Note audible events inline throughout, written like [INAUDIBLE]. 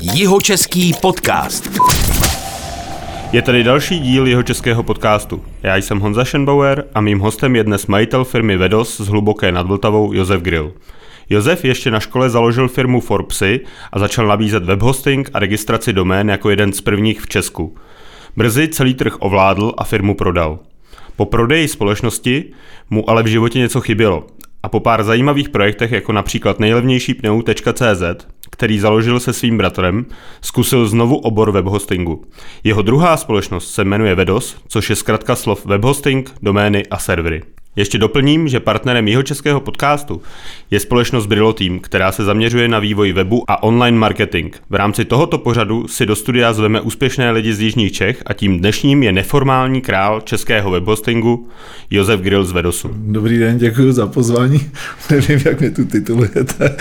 Jihočeský podcast. Je tady další díl jeho českého podcastu. Já jsem Honza Schenbauer a mým hostem je dnes majitel firmy Vedos z Hluboké nad Vltavou Josef Grill. Josef ještě na škole založil firmu Forbesy a začal nabízet webhosting a registraci domén jako jeden z prvních v Česku. Brzy celý trh ovládl a firmu prodal. Po prodeji společnosti mu ale v životě něco chybělo a po pár zajímavých projektech jako například nejlevnější pneu.cz, který založil se svým bratrem, zkusil znovu obor webhostingu. Jeho druhá společnost se jmenuje Vedos, což je zkratka slov webhosting, domény a servery. Ještě doplním, že partnerem jeho českého podcastu je společnost Brillo Team, která se zaměřuje na vývoj webu a online marketing. V rámci tohoto pořadu si do studia zveme úspěšné lidi z Jižních Čech a tím dnešním je neformální král českého webhostingu Josef Grill z Vedosu. Dobrý den, děkuji za pozvání. [LAUGHS] Nevím, jak mě tu titulujete.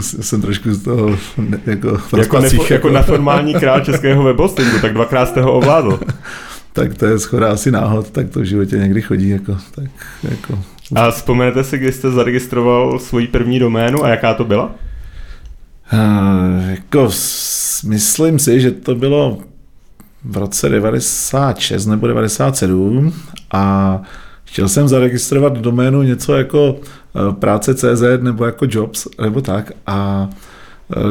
Jsem trošku z toho jako jako, nefo, jako neformální král českého webhostingu, tak dvakrát jste ho ovládl [LAUGHS] tak to je schoda asi náhod, tak to v životě někdy chodí. Jako, tak, jako. A vzpomenete si, kdy jste zaregistroval svoji první doménu a jaká to byla? Uh, jako, myslím si, že to bylo v roce 96 nebo 97 a chtěl jsem zaregistrovat doménu něco jako eh, práce.cz nebo jako jobs nebo tak a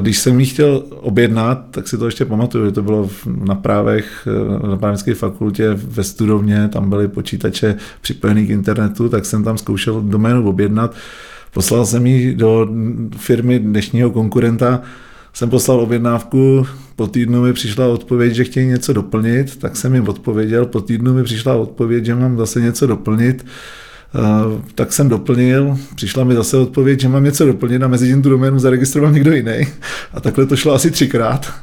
když jsem ji chtěl objednat, tak si to ještě pamatuju, že to bylo na právech, eh, na právnické fakultě ve studovně, tam byly počítače připojené k internetu, tak jsem tam zkoušel doménu objednat. Poslal jsem ji do firmy dnešního konkurenta, jsem poslal objednávku, po týdnu mi přišla odpověď, že chtějí něco doplnit, tak jsem jim odpověděl, po týdnu mi přišla odpověď, že mám zase něco doplnit, Eh, tak jsem doplnil, přišla mi zase odpověď, že mám něco doplnit a mezi tím tu doménu zaregistroval někdo jiný. A takhle to šlo asi třikrát.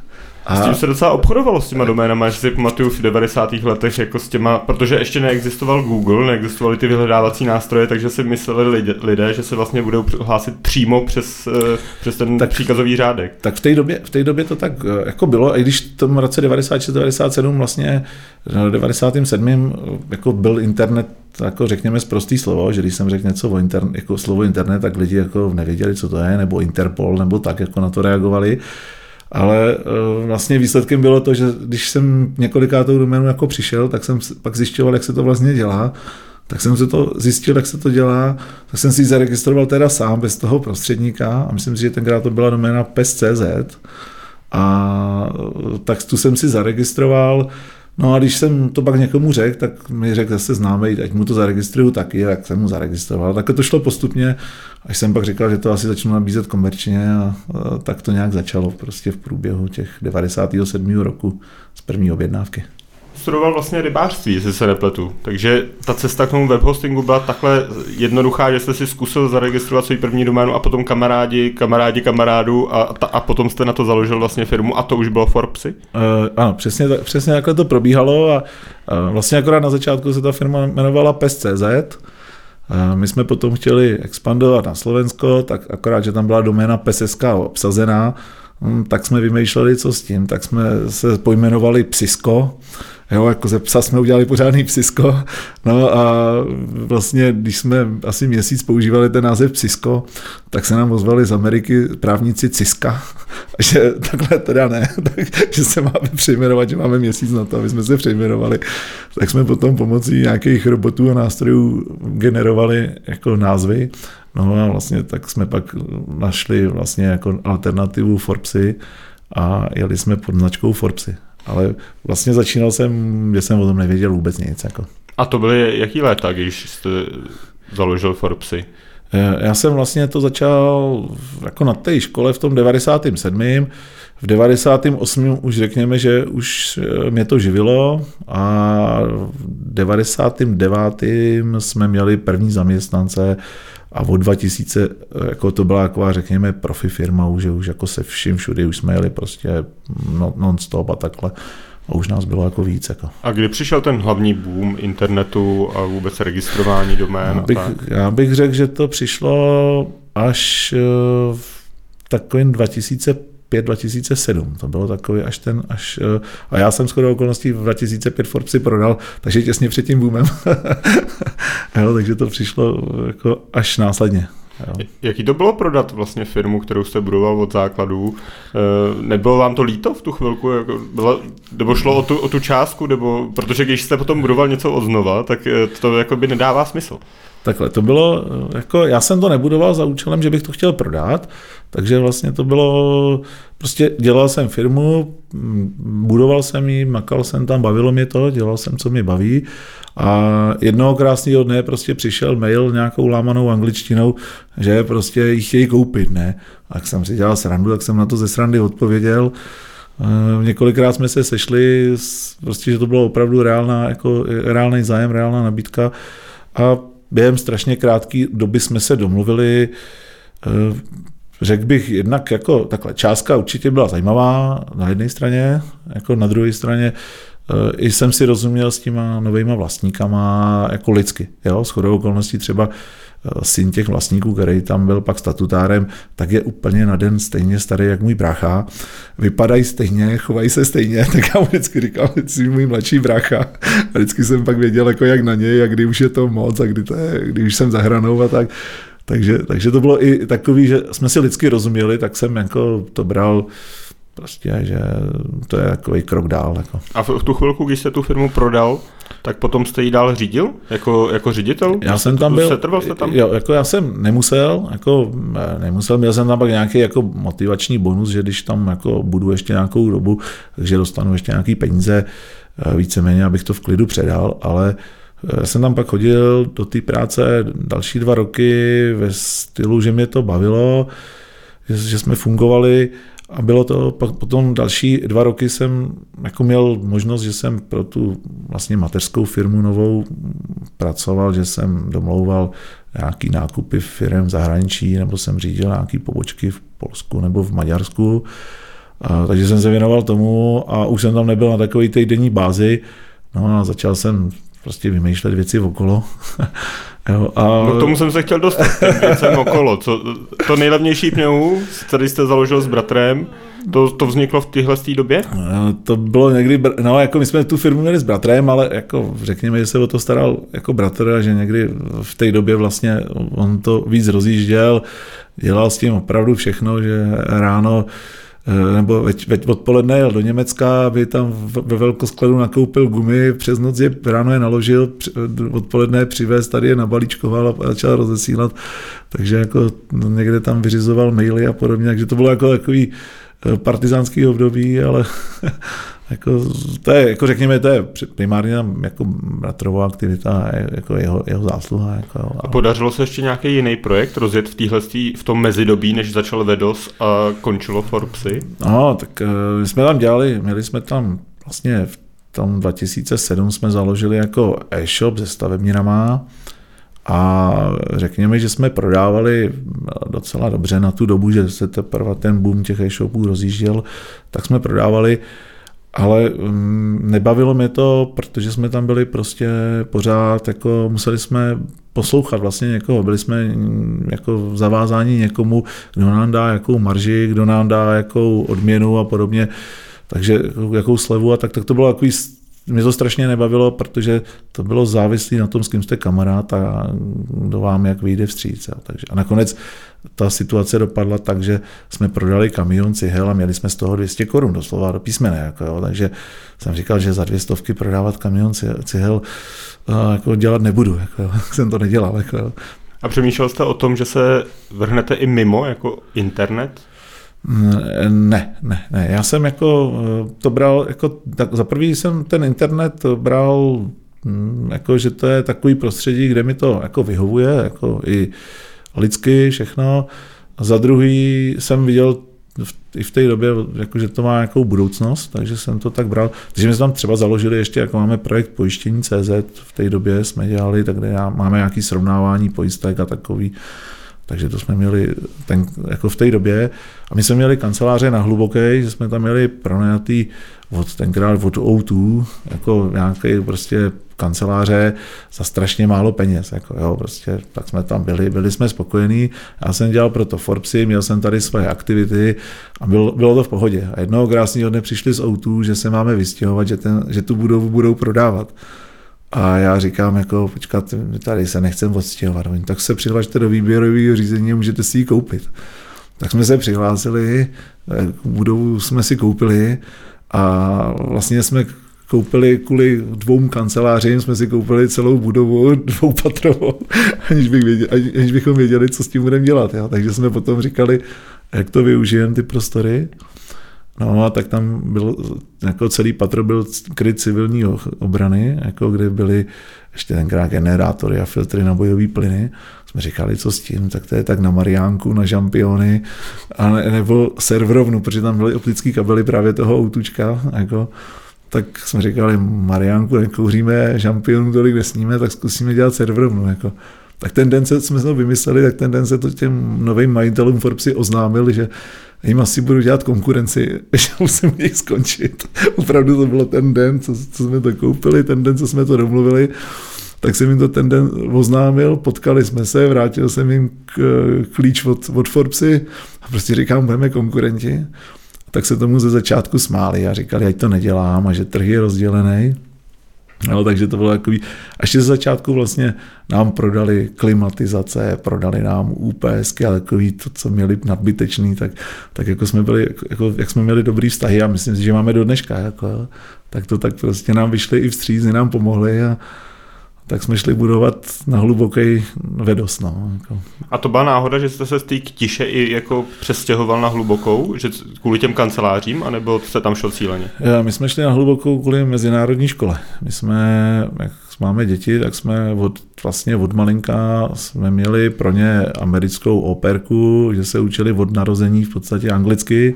A... S tím se docela obchodovalo s těma doménama, že si pamatuju v 90. letech jako s těma, protože ještě neexistoval Google, neexistovaly ty vyhledávací nástroje, takže si mysleli lidé, lidé že se vlastně budou hlásit přímo přes, eh, přes ten tak, příkazový řádek. Tak v té době, v té době to tak eh, jako bylo, i když v tom roce 96-97 vlastně v 97. jako byl internet jako řekněme prostý slovo, že když jsem řekl něco o internet, jako slovo internet, tak lidi jako nevěděli, co to je, nebo Interpol, nebo tak jako na to reagovali. Ale eh, vlastně výsledkem bylo to, že když jsem několikátou doménu jako přišel, tak jsem pak zjišťoval, jak se to vlastně dělá. Tak jsem se to zjistil, jak se to dělá, tak jsem si ji zaregistroval teda sám, bez toho prostředníka. A myslím si, že tenkrát to byla doména pes.cz a eh, tak tu jsem si zaregistroval, No a když jsem to pak někomu řekl, tak mi řekl zase známý, ať mu to zaregistruju taky, tak jsem mu zaregistroval. Tak to šlo postupně, až jsem pak říkal, že to asi začnu nabízet komerčně a, a tak to nějak začalo prostě v průběhu těch 97. roku z první objednávky studoval vlastně rybářství, jestli se nepletu. Takže ta cesta k tomu webhostingu byla takhle jednoduchá, že jste si zkusil zaregistrovat svůj první doménu a potom kamarádi, kamarádi kamarádu a, a potom jste na to založil vlastně firmu a to už bylo Forbesy? Uh, ano, přesně, přesně takhle to probíhalo a uh, vlastně akorát na začátku se ta firma jmenovala PES.cz, uh, my jsme potom chtěli expandovat na Slovensko, tak akorát, že tam byla doména PESSK obsazená, tak jsme vymýšleli, co s tím, tak jsme se pojmenovali Psisko, Jo, jako ze psa jsme udělali pořádný psisko. No a vlastně, když jsme asi měsíc používali ten název psisko, tak se nám ozvali z Ameriky právníci Ciska, [LAUGHS] že takhle teda ne, [LAUGHS] tak, že se máme přejmenovat, že máme měsíc na to, aby jsme se přejmenovali. Tak jsme potom pomocí nějakých robotů a nástrojů generovali jako názvy. No a vlastně tak jsme pak našli vlastně jako alternativu Forbesy a jeli jsme pod značkou Forbesy. Ale vlastně začínal jsem, že jsem o tom nevěděl vůbec nic. Jako. A to byly jaký léta, když jste založil Forbesy? Eh, já jsem vlastně to začal jako na té škole v tom 97. V 98. už řekněme, že už eh, mě to živilo a v 99. jsme měli první zaměstnance a od 2000 jako to byla taková, řekněme, profi firma, už, už jako se vším všude, už jsme jeli prostě non-stop a takhle. A už nás bylo jako víc. Jako. A kdy přišel ten hlavní boom internetu a vůbec registrování domén? Já bych, tak? já bych řekl, že to přišlo až eh, v takovým 2005 2007. To bylo takový až ten, až, eh, a já jsem skoro okolností v 2005 Forbesy prodal, takže těsně před tím boomem. [LAUGHS] jo, takže to přišlo jako až následně. Jo. Jaký to bylo prodat vlastně firmu, kterou jste budoval od základů? E, nebylo vám to líto v tu chvilku? Jako bylo, nebo šlo o tu, o tu částku? Nebo, protože když jste potom budoval něco od znova, tak e, to jako by nedává smysl. Takhle, to bylo, jako já jsem to nebudoval za účelem, že bych to chtěl prodat, takže vlastně to bylo, prostě dělal jsem firmu, budoval jsem ji, makal jsem tam, bavilo mě to, dělal jsem, co mě baví a jednoho krásného dne prostě přišel mail nějakou lámanou angličtinou, že prostě jich chtějí koupit, ne? A jak jsem si dělal srandu, tak jsem na to ze srandy odpověděl. Několikrát jsme se sešli, prostě, že to bylo opravdu reálná, jako reálný zájem, reálná nabídka a během strašně krátké doby jsme se domluvili, eh, řekl bych jednak jako takhle, částka určitě byla zajímavá na jedné straně, jako na druhé straně eh, i jsem si rozuměl s těma novýma vlastníkama jako lidsky. Jo? S chodou okolností třeba eh, syn těch vlastníků, který tam byl pak statutárem, tak je úplně na den stejně starý jak můj brácha. Vypadají stejně, chovají se stejně, [LAUGHS] tak já mu vždycky říkal, jsi můj mladší brácha. A vždycky jsem pak věděl, jako jak na něj, a kdy už je to moc a kdy, to je, kdy už jsem za hranou a tak. Takže, takže to bylo i takový, že jsme si lidsky rozuměli, tak jsem jako to bral prostě, že to je takový krok dál. Jako. A v tu chvilku, když jste tu firmu prodal, tak potom jste ji dál řídil jako, jako ředitel? Já jsem tam byl, setrval jste tam? Jo, jako já jsem nemusel, jako nemusel, měl jsem tam pak nějaký jako motivační bonus, že když tam jako budu ještě nějakou dobu, takže dostanu ještě nějaký peníze, eh, víceméně, abych to v klidu předal, ale já eh, jsem tam pak chodil do té práce další dva roky ve stylu, že mě to bavilo, že, že jsme fungovali a bylo to pak potom další dva roky jsem jako měl možnost, že jsem pro tu vlastně mateřskou firmu novou pracoval, že jsem domlouval nějaký nákupy firm v zahraničí, nebo jsem řídil nějaký pobočky v Polsku nebo v Maďarsku. A, takže jsem se věnoval tomu a už jsem tam nebyl na takové té denní bázi. No a začal jsem prostě vymýšlet věci okolo. [LAUGHS] jo, a... No k tomu jsem se chtěl dostat, věcem okolo. Co, to nejlevnější pneu, který jste založil s bratrem, to, to vzniklo v téhle době? No, to bylo někdy, no jako my jsme tu firmu měli s bratrem, ale jako řekněme, že se o to staral jako bratr a že někdy v té době vlastně on to víc rozjížděl, dělal s tím opravdu všechno, že ráno Eh, nebo veď, veď odpoledne jel do Německa, aby tam ve velkoskladu nakoupil gumy, přes noc je ráno je naložil, odpoledne přivez, tady je nabalíčkoval a začal rozesílat. Takže jako někde tam vyřizoval maily a podobně, takže to bylo jako takový eh, partizánský období, ale [LAUGHS] jako, to je, jako řekněme, to je primárně jako bratrová aktivita, jako jeho, jeho zásluha. Jako, ale... A podařilo se ještě nějaký jiný projekt rozjet v téhle v tom mezidobí, než začal Vedos a končilo Forbesy? No, tak eh, my jsme tam dělali, měli jsme tam vlastně v tom 2007 jsme založili jako e-shop se stavebninama a řekněme, že jsme prodávali docela dobře na tu dobu, že se teprve ten boom těch e-shopů rozjížděl, tak jsme prodávali ale um, nebavilo mě to, protože jsme tam byli prostě pořád, jako museli jsme poslouchat vlastně někoho, byli jsme mm, jako zavázáni někomu, kdo nám dá jakou marži, kdo nám dá jakou odměnu a podobně, takže jakou slevu a tak, tak to bylo takový mě to strašně nebavilo, protože to bylo závislé na tom, s kým jste kamarád a kdo vám jak vyjde vstříc. A, takže. a nakonec ta situace dopadla tak, že jsme prodali kamion cihel a měli jsme z toho 200 korun, doslova do písmene. Jako, jo. Takže jsem říkal, že za dvě stovky prodávat kamion cihel jako dělat nebudu. Jako, jo. [LAUGHS] jsem to nedělal. Jako, jo. A přemýšlel jste o tom, že se vrhnete i mimo, jako internet? Ne, ne, ne. Já jsem jako to bral, jako, tak za prvý jsem ten internet bral, hm, jako, že to je takový prostředí, kde mi to jako vyhovuje, jako i lidsky všechno. A za druhý jsem viděl v, i v té době, jako, že to má nějakou budoucnost, takže jsem to tak bral. Takže jsme tam třeba založili ještě, jako máme projekt pojištění CZ, v té době jsme dělali, tak kde máme nějaké srovnávání pojistek a takový. Takže to jsme měli ten, jako v té době. A my jsme měli kanceláře na hluboké, že jsme tam měli pronajatý od tenkrát od O2, jako nějaké prostě kanceláře za strašně málo peněz. Jako, jo, prostě, tak jsme tam byli, byli jsme spokojení. Já jsem dělal pro to Forbesy, měl jsem tady své aktivity a bylo, bylo to v pohodě. A jednoho krásného dne přišli z O2, že se máme vystěhovat, že, ten, že tu budovu budou prodávat. A já říkám, jako, počkat, tady se nechcem odstěhovat. Tak se přihlašte do výběrového řízení a můžete si ji koupit. Tak jsme se přihlásili, budovu jsme si koupili a vlastně jsme koupili kvůli dvou kancelářím, jsme si koupili celou budovu [LAUGHS] dvoupatrovou, aniž, bych věděl, aniž bychom věděli, co s tím budeme dělat. Jo. Takže jsme potom říkali, jak to využijeme ty prostory. No a tak tam byl, jako celý patro byl kryt civilní obrany, jako kde byly ještě tenkrát generátory a filtry na bojové plyny. Jsme říkali, co s tím, tak to je tak na Mariánku, na žampiony, a ne, nebo serverovnu, protože tam byly optické kabely právě toho outučka, jako, tak jsme říkali, Mariánku, nekouříme, žampionu tolik nesníme, tak zkusíme dělat serverovnu. Jako. Tak ten den, co jsme to vymysleli, tak ten den se to těm novým majitelům Forbesy oznámil, že jim asi budu dělat konkurenci, [LAUGHS] že musím jich skončit. Opravdu to bylo ten den, co, co jsme to koupili, ten den, co jsme to domluvili, tak jsem jim to ten den oznámil, potkali jsme se, vrátil jsem jim k, klíč od, od Forbesy a prostě říkám, budeme konkurenti. Tak se tomu ze začátku smáli a říkali, ať to nedělám a že trh je rozdělený. No, takže to bylo takový, a ještě ze začátku vlastně nám prodali klimatizace, prodali nám UPSky a takový to, co měli nadbytečný, tak, tak jako jsme byli, jako, jak jsme měli dobrý vztahy a myslím si, že máme do dneška, jako, tak to tak prostě nám vyšli i vstříc, nám pomohli a, tak jsme šli budovat na hluboký vedos. No, jako. A to byla náhoda, že jste se z té ktiše i jako přestěhoval na hlubokou, že kvůli těm kancelářím, anebo jste tam šel cíleně? Já, my jsme šli na hlubokou kvůli mezinárodní škole. My jsme, jak máme děti, tak jsme od, vlastně od malinka jsme měli pro ně americkou operku, že se učili od narození v podstatě anglicky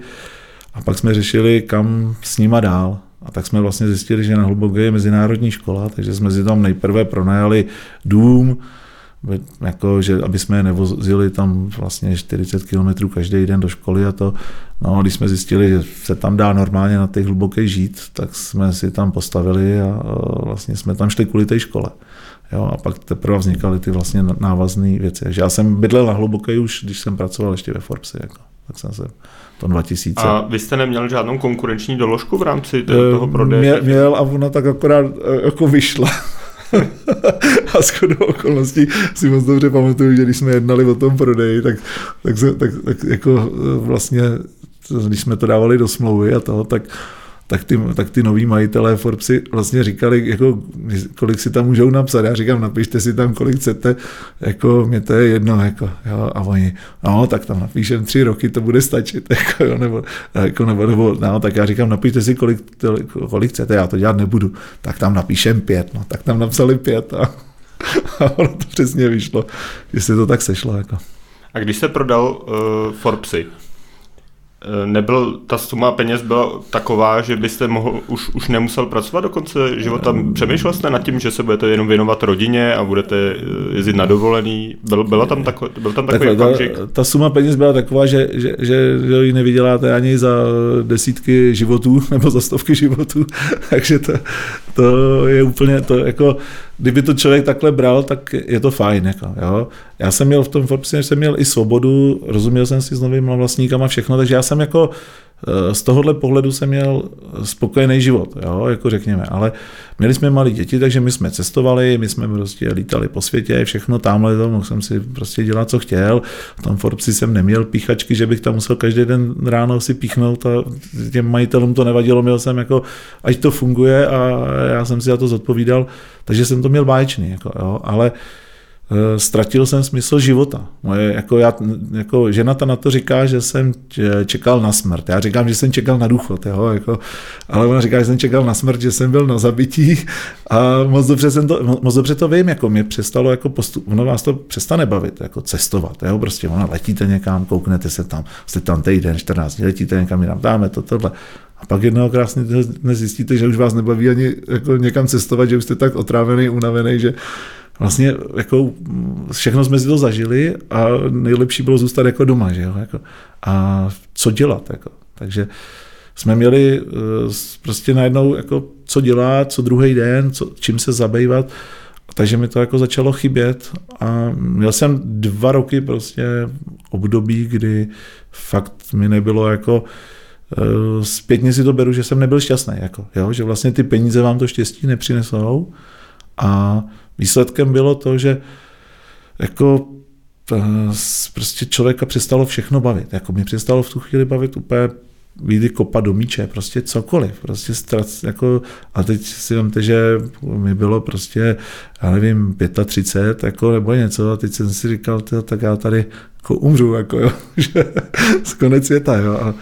a pak jsme řešili, kam s nima dál. A tak jsme vlastně zjistili, že na Hluboké je mezinárodní škola, takže jsme si tam nejprve pronajali dům, jako, že aby jsme je nevozili tam vlastně 40 km každý den do školy a to. No když jsme zjistili, že se tam dá normálně na těch hluboké žít, tak jsme si tam postavili a vlastně jsme tam šli kvůli té škole. Jo, a pak teprve vznikaly ty vlastně návazné věci. Takže já jsem bydlel na hluboké už, když jsem pracoval ještě ve Forbesi. Jako. Tak jsem se to 2000. A vy jste neměl žádnou konkurenční doložku v rámci toho eh, prodeje? Měl, měl a ona tak akorát eh, jako vyšla. [LAUGHS] a shodou okolností si moc dobře pamatuju, že když jsme jednali o tom prodeji, tak, tak, se, tak, tak jako eh, vlastně, když jsme to dávali do smlouvy a toho, tak tak ty, tak ty noví majitelé Forbesy vlastně říkali, jako, kolik si tam můžou napsat. Já říkám, napište si tam, kolik chcete, jako mě to je jedno. Jako, jo, a oni, no, tak tam napíšem tři roky, to bude stačit. [LAUGHS] Jako, jo, nebo, jako, nebo, nebo, no, tak já říkám, napište si, kolik, kolik chcete, já to dělat nebudu. Tak tam napíšem pět, no, tak tam napsali pět a, [LAUGHS] a ono to přesně vyšlo, že se to tak sešlo. Jako. A když se prodal uh, Forbesy, nebyl, ta suma peněz byla taková, že byste mohl, už, už nemusel pracovat do konce života. Přemýšlel jste nad tím, že se budete jenom věnovat rodině a budete eh, jezdit na dovolený? Byl, byla tam tako, byl tam takový Takhle, okamžik? Ta, ta suma peněz byla taková, že, že, že, že ji nevyděláte ani za desítky životů [LAUGHS] nebo za stovky životů, [LAUGHS] takže to, to je úplně to jako kdyby to člověk takhle bral, tak je to fajn. Jako, jo. Já jsem měl v tom Forbesu, jsem měl i svobodu, rozuměl jsem si s novými vlastníkama všechno, takže já jsem jako z tohohle pohledu jsem měl spokojený život, jo, jako řekněme, ale měli jsme malé děti, takže my jsme cestovali, my jsme prostě lítali po světě, všechno tamhle to, mohl jsem si prostě dělat, co chtěl. V tom Forbesi jsem neměl píchačky, že bych tam musel každý den ráno si píchnout a těm majitelům to nevadilo, měl jsem jako, ať to funguje a já jsem si za to zodpovídal, takže jsem to měl báječný, jako, jo, ale Eh, ztratil jsem smysl života. Moje, jako, já, jako žena ta na to říká, že jsem čekal na smrt. Já říkám, že jsem čekal na důchod, jo, jako, ale ona říká, že jsem čekal na smrt, že jsem byl na zabití a moc dobře, jsem to, moc dobře to vím, jako mě přestalo jako postup, ono vás to přestane bavit, jako cestovat, jo, prostě ona letíte někam, kouknete se tam, jste tam týden, 14 dní, letíte někam, jinam, dáme to, tohle. A pak jednoho krásně zjistíte, že už vás nebaví ani jako někam cestovat, že už jste tak otrávený, unavený, že vlastně jako všechno jsme si to zažili a nejlepší bylo zůstat jako doma, že jo, jako, a co dělat, jako, takže jsme měli eh, prostě najednou jako co dělat, co druhý den, co, čím se zabývat, takže mi to jako začalo chybět a měl jsem dva roky prostě období, kdy fakt mi nebylo jako eh, zpětně si to beru, že jsem nebyl šťastný, jako, jo? že vlastně ty peníze vám to štěstí nepřinesou, A výsledkem bylo to, že jako eh, prostě člověka přestalo všechno bavit. Jako mě přestalo v tu chvíli bavit úplně výjdy kopa do míče, prostě cokoliv, prostě strac, jako, a teď si vemte, že mi bylo prostě, já nevím, 35, jako, nebo něco, a teď jsem si říkal, tak já tady jako umřu, jako, jo, [LAUGHS] že konec světa, jo, a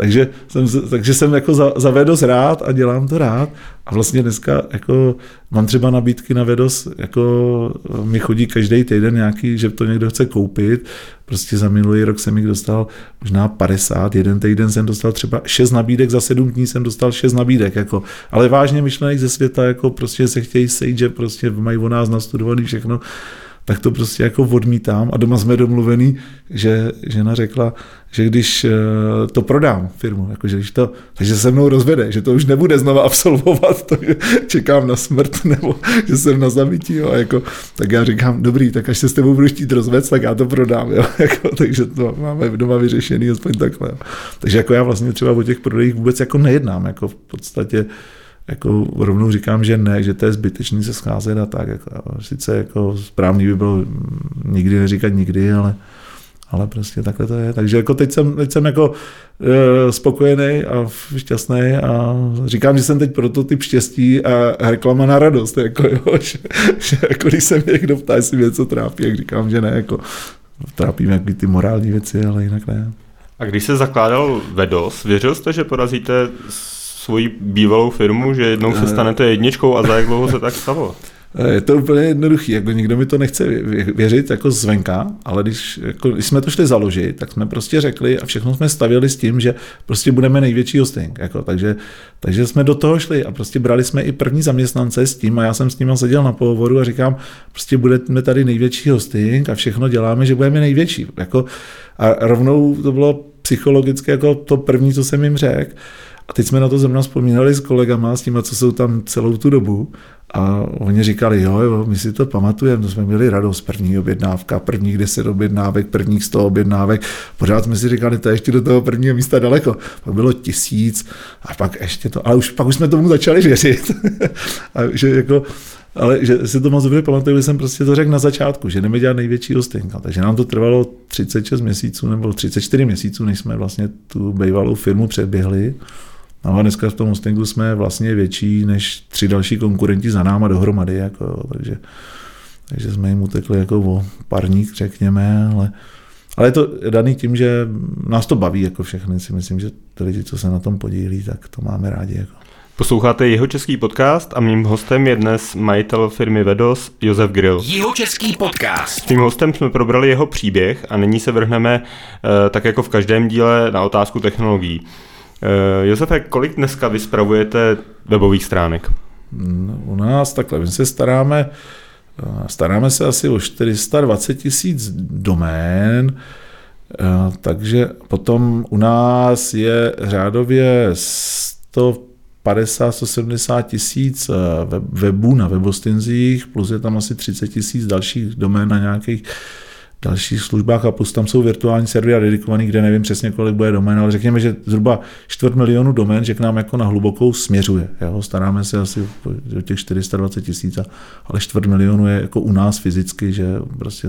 takže jsem, takže jsem jako za, za Vedos rád a dělám to rád. A vlastně dneska jako mám třeba nabídky na Vedos, jako mi chodí každý týden nějaký, že to někdo chce koupit. Prostě za minulý rok jsem jich dostal možná 50, jeden týden jsem dostal třeba 6 nabídek, za 7 dní jsem dostal 6 nabídek. Jako, ale vážně myšlenek ze světa, jako prostě se chtějí sejít, že prostě mají o nás nastudovaný všechno tak to prostě jako odmítám a doma jsme domluvený, že žena řekla, že když eh, to prodám firmu, jako že když to, takže se mnou rozvede, že to už nebude znova absolvovat, to, že čekám na smrt nebo že jsem na zabití, jo, a jako, tak já říkám, dobrý, tak až se s tebou budu chtít rozvést, tak já to prodám, jo, [LAUGHS] jako, takže to máme doma vyřešený, aspoň takhle. Jo. Takže jako já vlastně třeba o těch prodejích vůbec jako nejednám, jako v podstatě jako rovnou říkám, že ne, že to je zbytečný se scházet a tak. Jako, sice jako správný by bylo nikdy neříkat nikdy, ale, ale prostě takhle to je. Takže jako teď jsem, teď jsem jako e, spokojený a šťastný a říkám, že jsem teď prototyp štěstí a reklama na radost, jako jo, [LAUGHS] že, že jako když se mě někdo ptá, jestli mě něco trápí, jak říkám, že ne, jako trápí mě ty morální věci, ale jinak ne. A když se zakládal Vedos, věřil jste, že porazíte svoji bývalou firmu, že jednou se eh. stanete jedničkou a za jak dlouho se tak stalo? Eh, je to úplně jednoduchý, jako nikdo mi to nechce věřit jako zvenka, ale když, jako, když jsme to šli založit, tak jsme prostě řekli a všechno jsme stavili s tím, že prostě budeme největší hosting. Jako, takže, takže jsme do toho šli a prostě brali jsme i první zaměstnance s tím a já jsem s nimi seděl na pohovoru a říkám, prostě budeme tady největší hosting a všechno děláme, že budeme největší. Jako, a rovnou to bylo psychologicky jako to první, co jsem jim řekl. A teď jsme na to zrovna vzpomínali s kolegama, s těma, co jsou tam celou tu dobu. A oni říkali, jo, jo, my si to pamatujeme, to jsme měli radost, první objednávka, prvních deset objednávek, prvních sto objednávek. Pořád jsme si říkali, to je ještě do toho prvního místa daleko. Pak bylo tisíc a pak ještě to, ale už, pak už jsme tomu začali věřit. [LAUGHS] a že jako, ale že si to moc dobře pamatuju, že jsem prostě to řekl na začátku, že jdeme dělat největší hostinka. Takže nám to trvalo 36 měsíců nebo 34 měsíců, než jsme vlastně tu bývalou firmu předběhli. No a dneska v tom hostingu jsme vlastně větší než tři další konkurenti za náma dohromady, jako, takže, takže jsme jim utekli jako o parník, řekněme, ale, ale je to daný tím, že nás to baví jako všechny, si myslím, že ty lidi, co se na tom podílí, tak to máme rádi. Jako. Posloucháte jeho český podcast a mým hostem je dnes majitel firmy Vedos Josef Grill. Jeho český podcast. S tím hostem jsme probrali jeho příběh a nyní se vrhneme eh, tak jako v každém díle na otázku technologií. Uh, Josefe, kolik dneska vy spravujete webových stránek? No, u nás takhle, my se staráme, eh, staráme se asi o 420 tisíc domén, eh, takže potom u nás je řádově 150, 170 tisíc webů na webostinzích, plus je tam asi 30 tisíc dalších domén na nějakých dalších službách a plus tam jsou virtuální servery dedikovaný, kde nevím přesně, kolik bude domén, ale řekněme, že zhruba čtvrt milionu domén, že k nám jako na hlubokou směřuje. Jo? Staráme se asi o těch 420 tisíc, ale čtvrt milionu je jako u nás fyzicky, že Prostě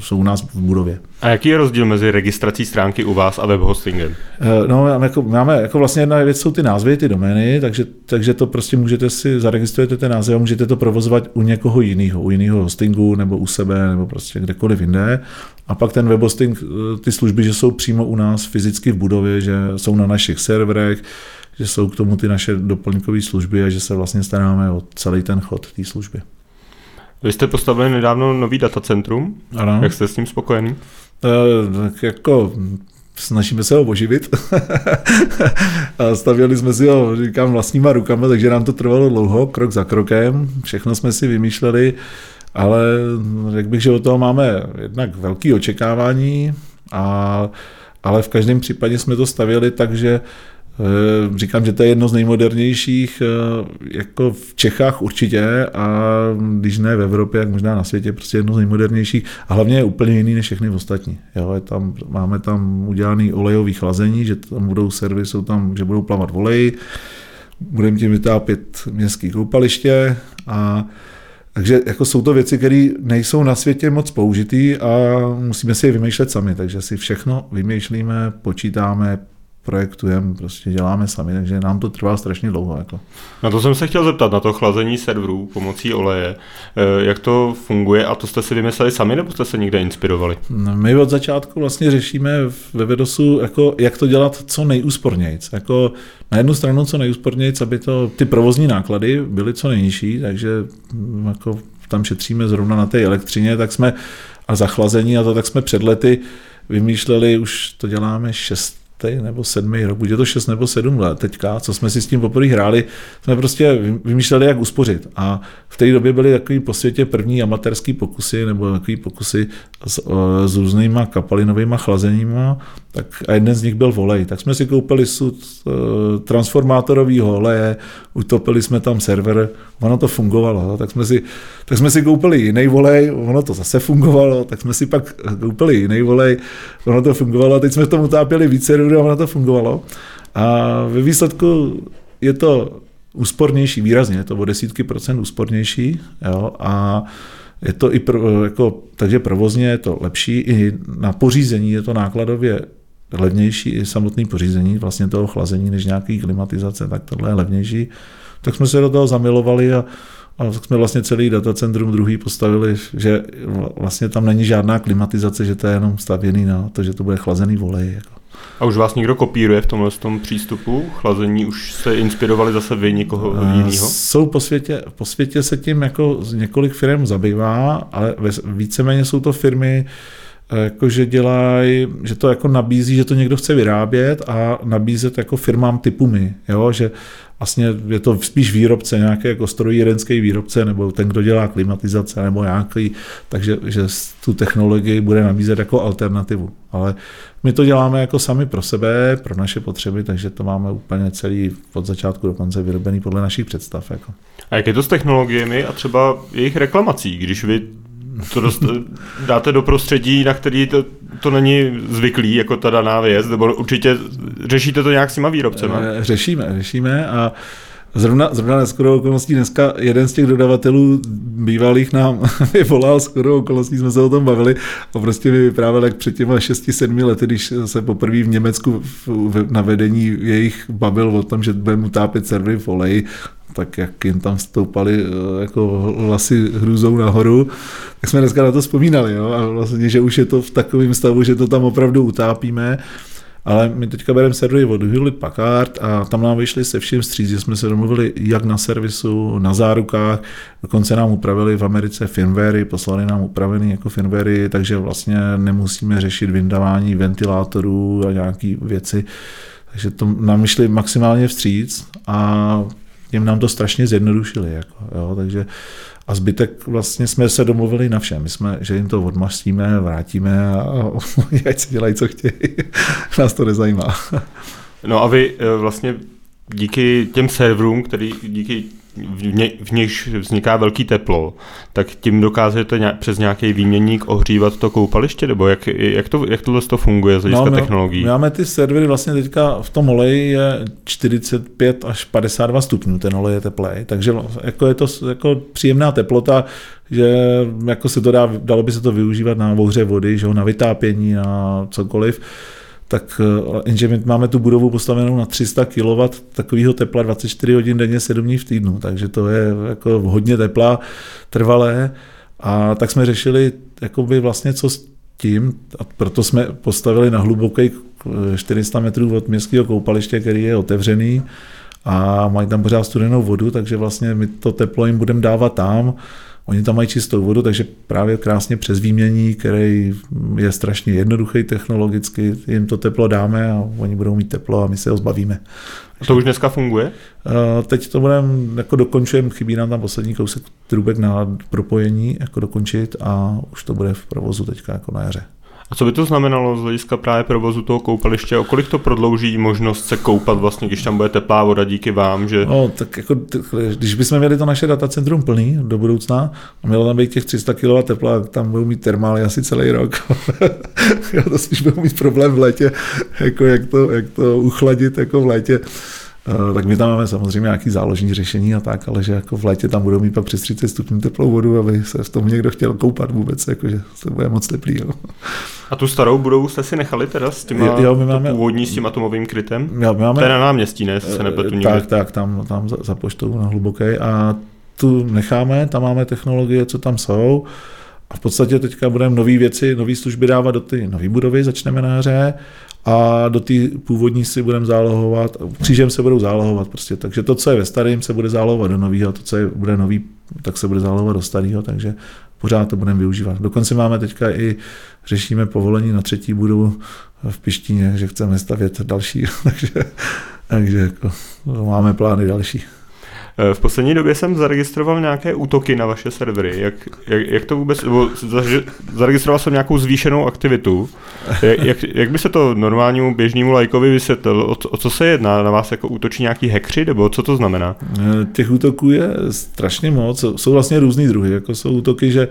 jsou u nás v budově. A jaký je rozdíl mezi registrací stránky u vás a web hostingem? Eh, no, jako, máme, jako vlastně jedna věc jsou ty názvy, ty domény, takže, takže to prostě můžete si, zaregistrujete ten název a můžete to provozovat u někoho jiného, u jiného hostingu nebo u sebe nebo prostě kdekoliv jinde. A pak ten webhosting, eh, ty služby, že jsou přímo u nás fyzicky v budově, že jsou na našich serverech, že jsou k tomu ty naše doplňkové služby a že se vlastně staráme o celý ten chod té služby. Vy jste postavili nedávno nový datacentrum. Ano. Jak jste s tím spokojený? Uh, tak jako snažíme se ho oživit. [LAUGHS] a stavěli jsme si ho, říkám, vlastníma rukama, takže nám to trvalo dlouho, krok za krokem. Všechno jsme si vymýšleli, ale řekl bych, že od toho máme jednak velké očekávání, a, ale v každém případě jsme to stavěli tak, že říkám, že to je jedno z nejmodernějších eh, jako v Čechách určitě a když ne v Evropě, jak možná na světě, prostě jedno z nejmodernějších a hlavně je úplně jiný než všechny ostatní. Jo, je tam, máme tam udělaný olejový chlazení, že tam budou servisy, jsou tam, že budou plavat v oleji, budeme tím vytápět městské koupaliště a takže jako jsou to věci, které nejsou na světě moc použitý a musíme si je vymýšlet sami, takže si všechno vymýšlíme, počítáme, projektujeme, prostě děláme sami, takže nám to trvá strašně dlouho. Jako. Na to jsem se chtěl zeptat, na to chlazení serverů pomocí oleje. Eh, jak to funguje a to jste si vymysleli sami nebo jste se někde inspirovali? My od začátku vlastně řešíme ve Vedosu, jako, jak to dělat co nejúspornějc. Jako na jednu stranu co nejúspornějc, aby to, ty provozní náklady byly co nejnižší, takže mm, jako tam šetříme zrovna na té elektřině, tak jsme a zachlazení a to tak jsme před lety vymýšleli, už to děláme 6 šestý nebo sedmý rok, buď je to šest nebo sedm let teďka, co jsme si s tím poprvé hráli, jsme prostě vymýšleli, jak uspořit. A v té době byly takový po světě první amatérský pokusy, nebo takový pokusy s, s různýma kapalinovými chlazeníma, tak a jeden z nich byl volej. Tak jsme si koupili sud uh, transformátorový oleje, utopili jsme tam server, ono to fungovalo. Tak jsme si, tak jsme si koupili jiný volej, ono to zase fungovalo, tak jsme si pak koupili jiný volej, ono to fungovalo, teď jsme v tom utápěli více a ono to fungovalo. A ve výsledku je to úspornější, výrazně, je to o desítky procent úspornější, jo, a je to i pro, jako, takže provozně je to lepší, i na pořízení je to nákladově levnější i samotný pořízení vlastně toho chlazení než nějaký klimatizace, tak tohle je levnější. Tak jsme se do toho zamilovali a, a tak jsme vlastně celý datacentrum druhý postavili, že vlastně tam není žádná klimatizace, že to je jenom stavěný na to, že to bude chlazený volej. Jako. A už vás někdo kopíruje v tomhle tom přístupu? Chlazení už se inspirovali zase vy někoho jiného? Jsou po světě, po světě se tím jako několik firm zabývá, ale víceméně jsou to firmy, jako že dělají, že to jako nabízí, že to někdo chce vyrábět a nabízet jako firmám typu my, jo, že vlastně je to spíš výrobce, nějaký jako strojírenský výrobce, nebo ten, kdo dělá klimatizace, nebo nějaký, takže že tu technologii bude nabízet jako alternativu. Ale my to děláme jako sami pro sebe, pro naše potřeby, takže to máme úplně celý od začátku do konce vyrobený podle našich představ. Jako. A jak je to s technologiemi a třeba jejich reklamací, když vy to dost, dáte do prostředí, na který to, to není zvyklý, jako ta daná věc, nebo určitě řešíte to nějak s těma výrobcema? Eh, řešíme, řešíme a Zrovna, zrovna na skoro okolností dneska jeden z těch dodavatelů bývalých nám [LAUGHS] volal, skoro okolností jsme se o tom bavili a prostě mi vyprávěl, jak před těma 6-7 lety, když se poprvé v Německu na vedení jejich bavil o tom, že bude mu tápět servery v oleji, tak jak jim tam stoupaly eh, jako hlasy hrůzou nahoru, tak jsme dneska na to vzpomínali, jo? a vlastně, že už je to v takovém stavu, že to tam opravdu utápíme, ale my teďka bereme servery od Hewlett Packard a tam nám vyšli se vším stříc, že jsme se domluvili jak na servisu, na zárukách, dokonce nám upravili v Americe firmwary, poslali nám upravený jako firmwary, takže vlastně nemusíme řešit vyndávání ventilátorů a nějaké věci. Takže to nám vyšli maximálně vstříc a jim nám to strašně zjednodušili. Jako, jo, takže a zbytek vlastně jsme se domluvili na všem. My jsme, že jim to odmastíme, vrátíme a, [LAUGHS] ať si dělají, co chtějí. [LAUGHS] Nás to nezajímá. No a vy eh, vlastně díky těm serverům, který díky v, ně, v vzniká velký teplo, tak tím dokážete nějak, přes nějaký výměník ohřívat to koupaliště, nebo jak, jak, to, jak tohle to funguje z hlediska no, technologií? My máme ty servery vlastně teďka v tom oleji je 45 až 52 stupňů, ten olej je teplej, takže jako je to jako příjemná teplota, že jako se to dá, dalo by se to využívat na ohře vody, že na vytápění, na cokoliv tak eh, jenže my máme tu budovu postavenou na 300 kW takového tepla 24 hodin denně 7 dní v týdnu, takže to je jako hodně tepla, trvalé. A tak jsme řešili jakoby vlastně co s tím, a proto jsme postavili na hluboký 400 eh, metrů od městského koupaliště, který je otevřený a mají tam pořád studenou vodu, takže vlastně my to teplo jim budeme dávat tam, Oni tam mají čistou vodu, takže právě krásně přes výmění, který je strašně jednoduchý technologicky, jim to teplo dáme a oni budou mít teplo a my se ho zbavíme. A to už dneska funguje? Teď to budeme, jako dokončujeme, chybí nám tam poslední kousek trubek na propojení, jako dokončit a už to bude v provozu teďka jako na jaře. A co by to znamenalo z hlediska právě provozu toho koupaliště? O kolik to prodlouží možnost se koupat vlastně, když tam bude teplá voda díky vám? Že... No, tak jako, když bychom měli to naše datacentrum plný do budoucna a mělo tam být těch 300 kW tepla, tam budou mít termály asi celý rok. [LAUGHS] to spíš budou mít problém v létě, jako jak to, jak to uchladit jako v létě. Eh, tak my tam máme samozřejmě nějaký záložní řešení a tak, ale že jako v létě tam budou mít pak přes 30 stupňů teplou vodu, aby se v tom někdo chtěl koupat vůbec, jakože to bude moc teplý. Jo. A tu starou budou jste si nechali teda s těma, jo, jo, my máme, původní s tím atomovým krytem? Jo, my máme, to je na náměstí, ne? Se nepletu tak, tak, tam, tam za, za poštou na hluboké a tu necháme, tam máme technologie, co tam jsou a v podstatě teďka budeme nové věci, nové služby dávat do ty nové budovy, začneme na hře a do té původní si budeme zálohovat, křížem se budou zálohovat prostě, takže to, co je ve starém, se bude zálohovat do nového, to, co je, bude nový, tak se bude zálohovat do starého, takže pořád to budeme využívat. Dokonce máme teďka i, řešíme povolení na třetí budovu v Pištíně, že chceme stavět další, [LAUGHS] takže, takže jako, máme plány další. Eh, v poslední době jsem zaregistroval nějaké útoky na vaše servery. Jak, jak, jak to vůbec, zaregistroval jsem nějakou zvýšenou aktivitu. Jak, jak by se to normálnímu běžnému lajkovi vysvětlil? O, o co se jedná? Na vás jako útočí nějaký hackři, nebo co to znamená? Eh, těch útoků je strašně moc. Jsou vlastně různý druhy. Jako jsou útoky, že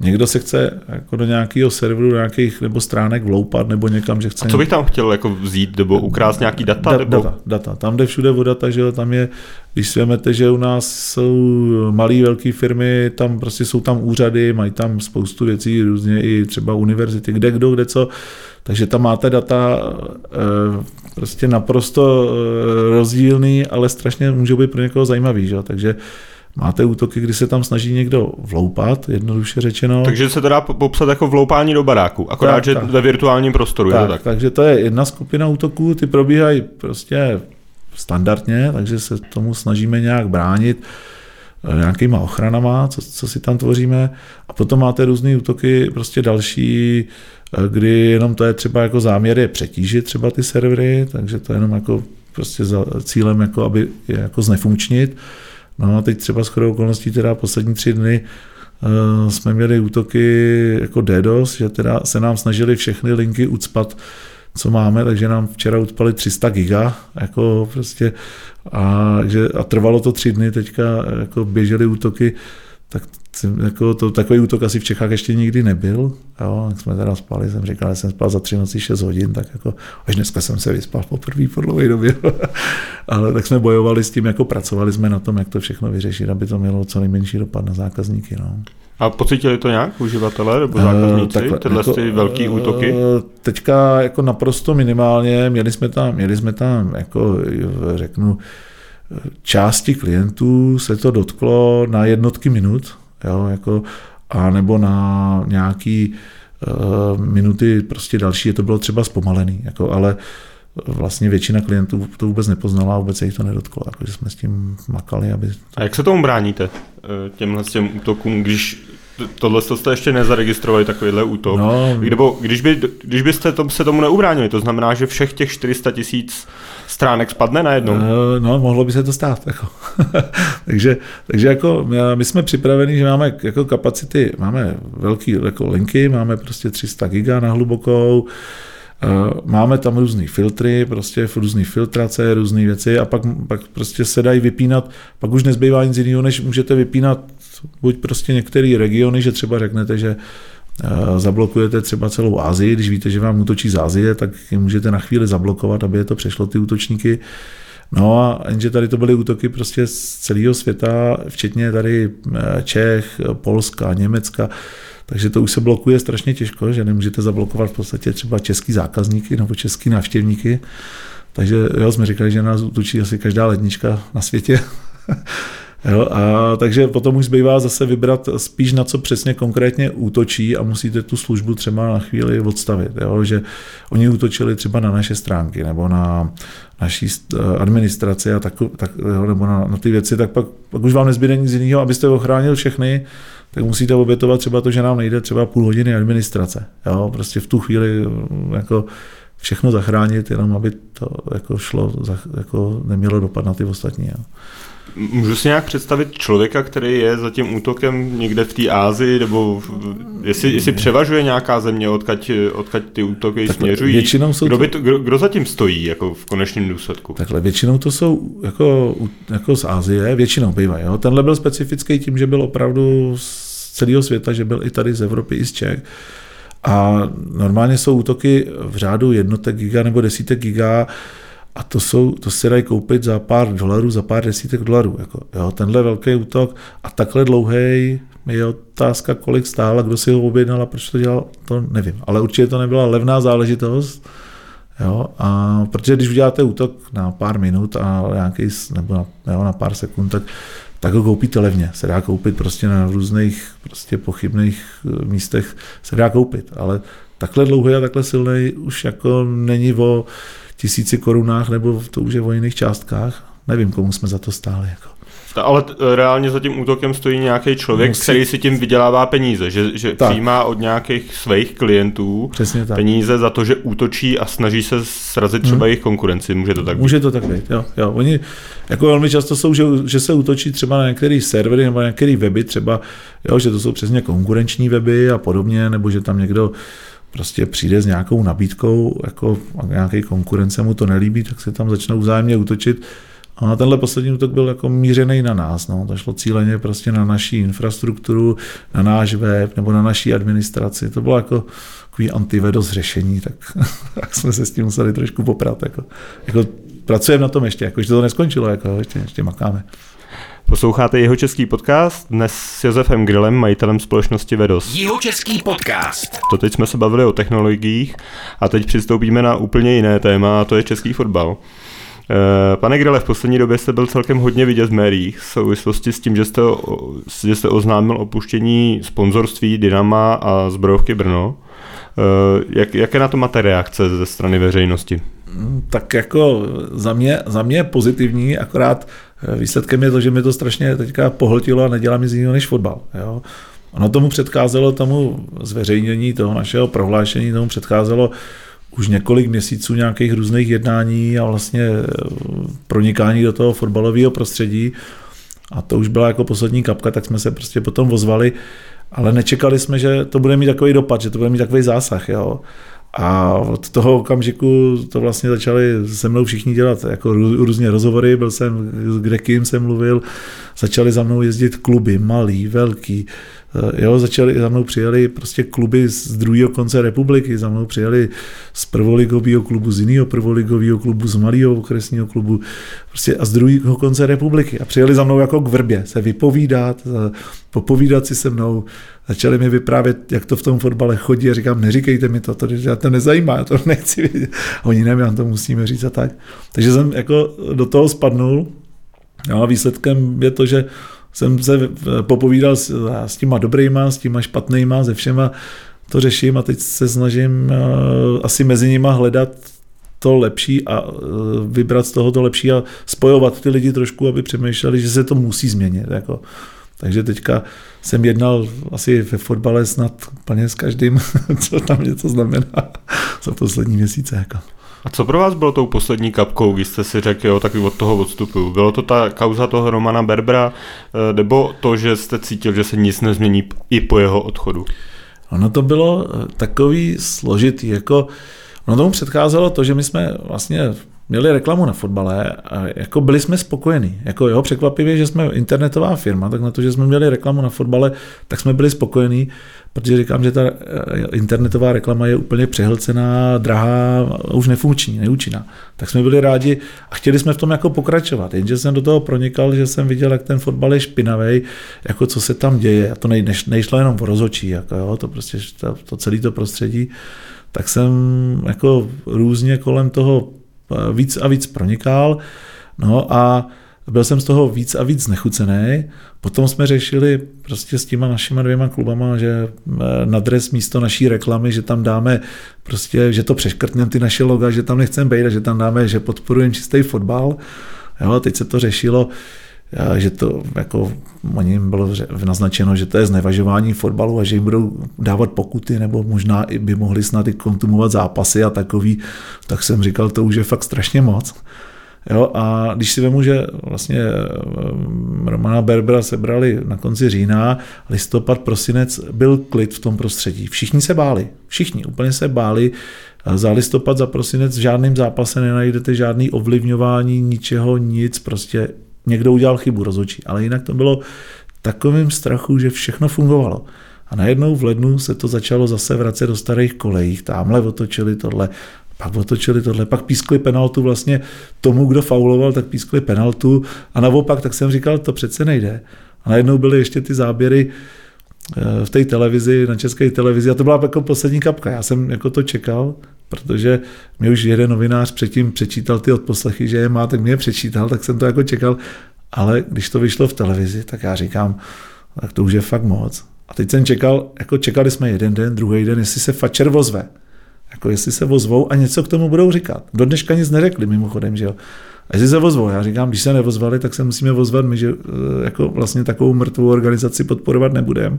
Někdo se chce jako do nějakého serveru nějakých nebo stránek vloupat nebo někam, že chce... A co bych tam chtěl jako vzít nebo ukrást nějaký data? Da, nebo... Data, data. Tam jde všude o data, že tam je, když si vezmete, že u nás jsou malé, velké firmy, tam prostě jsou tam úřady, mají tam spoustu věcí, různě i třeba univerzity, kde kdo, kde co, takže tam máte data eh, prostě naprosto eh, rozdílný, ale strašně můžou být pro někoho zajímavý, že? takže Máte útoky, kdy se tam snaží někdo vloupat, jednoduše řečeno. Takže se to dá popsat jako vloupání do baráku, akorát, tak, že tak. ve virtuálním prostoru. Tak, je to tak? Takže to je jedna skupina útoků, ty probíhají prostě standardně, takže se tomu snažíme nějak bránit eh, nějakýma ochranama, co, co si tam tvoříme. A potom máte různé útoky, prostě další, eh, kdy jenom to je třeba jako záměr je přetížit třeba ty servery, takže to je jenom jako prostě za cílem, jako aby je jako znefunkčnit. No a teď třeba skoro okolností teda poslední tři dny uh, jsme měli útoky jako DDoS, že teda se nám snažili všechny linky ucpat, co máme, takže nám včera ucpali 300 giga, jako prostě, a, že, a trvalo to tři dny, teďka jako běžely útoky, tak jako to, takový útok asi v Čechách ještě nikdy nebyl. Jo, jak jsme teda spali, jsem říkal, že jsem spal za tři noci 6 hodin, tak jako až dneska jsem se vyspal poprvé po dlouhé době. [LAUGHS] Ale tak jsme bojovali s tím, jako pracovali jsme na tom, jak to všechno vyřešit, aby to mělo co nejmenší dopad na zákazníky. No. A pocítili to nějak uživatelé nebo eh, zákazníci, uh, tyhle jako, ty velké uh, útoky? Teďka jako naprosto minimálně, měli jsme tam, měli jsme tam jako řeknu, části klientů se to dotklo na jednotky minut, jo, jako, a nebo na nějaký uh, minuty prostě další, to bylo třeba zpomalený, jako, ale vlastně většina klientů to vůbec nepoznala a vůbec se jich to nedotklo, jako, že jsme s tím makali. Aby... A jak se tomu bráníte, eh, těmhle těm útokům, když tohle jste ještě nezaregistrovali, takovýhle útok. No, Nebo když, by, když byste to, se tomu neubránili, to znamená, že všech těch 400 tisíc stránek spadne najednou? Eh, no, mohlo by se to stát. Jako. [LAUGHS] takže, takže jako my jsme připraveni, že máme jako kapacity, máme velký jako linky, máme prostě 300 giga na hlubokou, eh, Máme tam různé filtry, prostě různé filtrace, různé věci a pak, pak prostě se dají vypínat, pak už nezbývá nic jiného, než můžete vypínat buď prostě některé regiony, že třeba řeknete, že zablokujete třeba celou Asii, když víte, že vám útočí z Azie, tak je můžete na chvíli zablokovat, aby je to přešlo ty útočníky. No a jenže tady to byly útoky prostě z celého světa, včetně tady eh, Čech, Polska, Německa, takže to už se blokuje strašně těžko, že nemůžete zablokovat v podstatě třeba český zákazníky nebo český návštěvníky. Takže jo, jsme říkali, že nás útočí asi každá lednička na světě. [LAUGHS] Jo, a takže potom už zbývá zase vybrat spíš na co přesně konkrétně útočí a musíte tu službu třeba na chvíli odstavit. Jo, že oni útočili třeba na naše stránky nebo na naší administraci a tak, tak, jo, nebo na, na ty věci, tak pak, pak už vám nezbyde nic jiného, abyste ochránil všechny, tak musíte obětovat třeba to, že nám nejde třeba půl hodiny administrace. Jo, prostě v tu chvíli jako všechno zachránit, jenom aby to jako šlo, jako nemělo dopad na ty ostatní. Jo. Můžu si nějak představit člověka, který je za tím útokem někde v té Ázii, nebo v, jestli, jestli převažuje nějaká země, odkaď, odkaď ty útoky Takhle, směřují? Většinou jsou kdo, by to, kdo, kdo zatím stojí jako v konečném důsledku? Takhle, většinou to jsou jako, jako z Ázie, většinou bývají. Jo? Tenhle byl specifický tím, že byl opravdu z celého světa, že byl i tady z Evropy, i z Čech. A normálně jsou útoky v řádu jednotek giga nebo desítek giga, a to, jsou, to se dají koupit za pár dolarů, za pár desítek dolarů. Jako, jo, tenhle velký útok a takhle dlouhý je otázka, kolik stál a kdo si ho objednal a proč to dělal, to nevím. Ale určitě to nebyla levná záležitost, Jo, a protože když uděláte útok na pár minut a nějaký, nebo na, jo, na pár sekund, tak, tak ho koupíte levně. Se dá koupit prostě na různých prostě pochybných eh, místech, se dá koupit, ale takhle dlouhý a takhle silný už jako není o tisíci korunách, nebo to už je o jiných částkách. Nevím, komu jsme za to stáli. Jako. Ale t- reálně za tím útokem stojí nějaký člověk, Musí... který si tím vydělává peníze, že, že přijímá od nějakých svých klientů Přesně tak. peníze za to, že útočí a snaží se srazit třeba hmm. jejich konkurenci. Může to tak být? Může to tak být, jo. jo. Oni jako velmi často jsou, že, že se útočí třeba na některé servery nebo na některé weby, třeba, jo, že to jsou přesně konkurenční weby a podobně, nebo že tam někdo prostě přijde s nějakou nabídkou, jako nějaký konkurence mu to nelíbí, tak se tam začnou vzájemně útočit a tenhle poslední útok byl jako mířený na nás. No. To šlo cíleně prostě na naší infrastrukturu, na náš web nebo na naší administraci. To bylo jako takový antivedos řešení, tak, [LAUGHS] tak jsme se s tím museli trošku poprat. Jako, jako pracujeme na tom ještě, jako, že to neskončilo, jako, ještě, ještě makáme. Posloucháte jeho český podcast dnes s Josefem Grillem, majitelem společnosti Vedos. Jeho český podcast. To teď jsme se bavili o technologiích a teď přistoupíme na úplně jiné téma a to je český fotbal. Eh, pane Grele, v poslední době jste byl celkem hodně vidět v médiích v souvislosti s tím, že jste, že jste oznámil opuštění sponzorství Dynama a zbrojovky Brno. Eh, jak, jaké na to máte reakce ze strany veřejnosti? Tak jako za mě, za mě pozitivní, akorát výsledkem je to, že mi to strašně teďka pohltilo a nedělá mi z jiného než fotbal. Jo? Ono tomu předcházelo tomu zveřejnění toho našeho prohlášení, tomu předcházelo už několik měsíců nějakých různých jednání a vlastně eh, pronikání do toho fotbalového prostředí. A to už byla jako poslední kapka, tak jsme se prostě potom ozvali, ale nečekali jsme, že to bude mít takový dopad, že to bude mít takový zásah. Jo. A od toho okamžiku to vlastně začali se mnou všichni dělat jako různě rozhovory, byl jsem, kde kým jsem mluvil, začali za mnou jezdit kluby, malý, velký, Eh, jo, začali, za mnou přijeli prostě kluby z druhého konce republiky, za mnou přijeli z prvoligového klubu, z jiného prvoligového klubu, z malého okresního klubu prostě a z druhého konce republiky. A přijeli za mnou jako k vrbě se vypovídat, eh, popovídat si se mnou, začali mi vyprávět, jak to v tom fotbale chodí a říkám, neříkejte mi to, to, já to nezajímá, já to nechci vědět. Oni nevím, to musíme říct a tak. Takže jsem jako do toho spadnul, No a výsledkem je to, že jsem se popovídal s, s těma dobrýma, s těma špatnýma, se všema to řeším a teď se snažím eh, asi mezi nima hledat to lepší a eh, vybrat z toho to lepší a spojovat ty lidi trošku, aby přemýšleli, že se to musí změnit. Jako. Takže teďka jsem jednal asi ve fotbale snad úplně s každým, [LAUGHS] co tam něco znamená za poslední měsíce. Jako. A co pro vás bylo tou poslední kapkou, když jste si řekl, jo, tak od toho odstupu? Bylo to ta kauza toho Romana Berbra, eh, nebo to, že jste cítil, že se nic nezmění i po jeho odchodu? Ono to bylo eh, takový složitý, jako ono tomu předcházelo to, že my jsme vlastně měli reklamu na fotbale a jako byli jsme spokojení. Jako jo, překvapivě, že jsme internetová firma, tak na to, že jsme měli reklamu na fotbale, tak jsme byli spokojení, protože říkám, že ta eh, internetová reklama je úplně přehlcená, drahá, už nefunkční, neúčinná. Tak jsme byli rádi a chtěli jsme v tom jako pokračovat. Jenže jsem do toho pronikal, že jsem viděl, jak ten fotbal je špinavý, jako co se tam děje. A to nej, nejšlo jenom o rozočí, jako jo, to prostě to, to celé to prostředí. Tak jsem jako různě kolem toho víc a víc pronikal. No a byl jsem z toho víc a víc nechucený. Potom jsme řešili prostě s těma našima dvěma klubama, že eh, na dres místo naší reklamy, že tam dáme prostě, že to přeškrtneme ty naše loga, že tam nechceme být a že tam dáme, že podporujeme čistý fotbal. Jo, teď se to řešilo, eh, že to jako oni bylo naznačeno, že to je znevažování fotbalu a že jim budou dávat pokuty nebo možná i by mohli snad i kontumovat zápasy a takový, tak jsem říkal, to už je fakt strašně moc. Jo, a když si vemu, že vlastně eh, Romana Berbera sebrali na konci října, listopad, prosinec, byl klid v tom prostředí. Všichni se báli, všichni úplně se báli. Za listopad, za prosinec v žádném zápase nenajdete žádný ovlivňování, ničeho, nic, prostě někdo udělal chybu, rozhodčí. Ale jinak to bylo takovým strachu, že všechno fungovalo. A najednou v lednu se to začalo zase vracet do starých kolejích, tamhle otočili tohle, pak otočili tohle, pak pískli penaltu vlastně tomu, kdo fauloval, tak pískli penaltu a naopak, tak jsem říkal, to přece nejde. A najednou byly ještě ty záběry eh, v té televizi, na české televizi a to byla jako poslední kapka. Já jsem jako to čekal, protože mi už jeden novinář předtím přečítal ty odposlechy, že je má, tak mě je přečítal, tak jsem to jako čekal. Ale když to vyšlo v televizi, tak já říkám, tak to už je fakt moc. A teď jsem čekal, jako čekali jsme jeden den, druhý den, jestli se Fatscher vozve. Jako jestli se vozvou a něco k tomu budou říkat. Do dneška nic neřekli mimochodem, že jo. A jestli se vozvou, já říkám, když se nevozvali, tak se musíme vozvat my, že eh, jako vlastně takovou mrtvou organizaci podporovat nebudeme.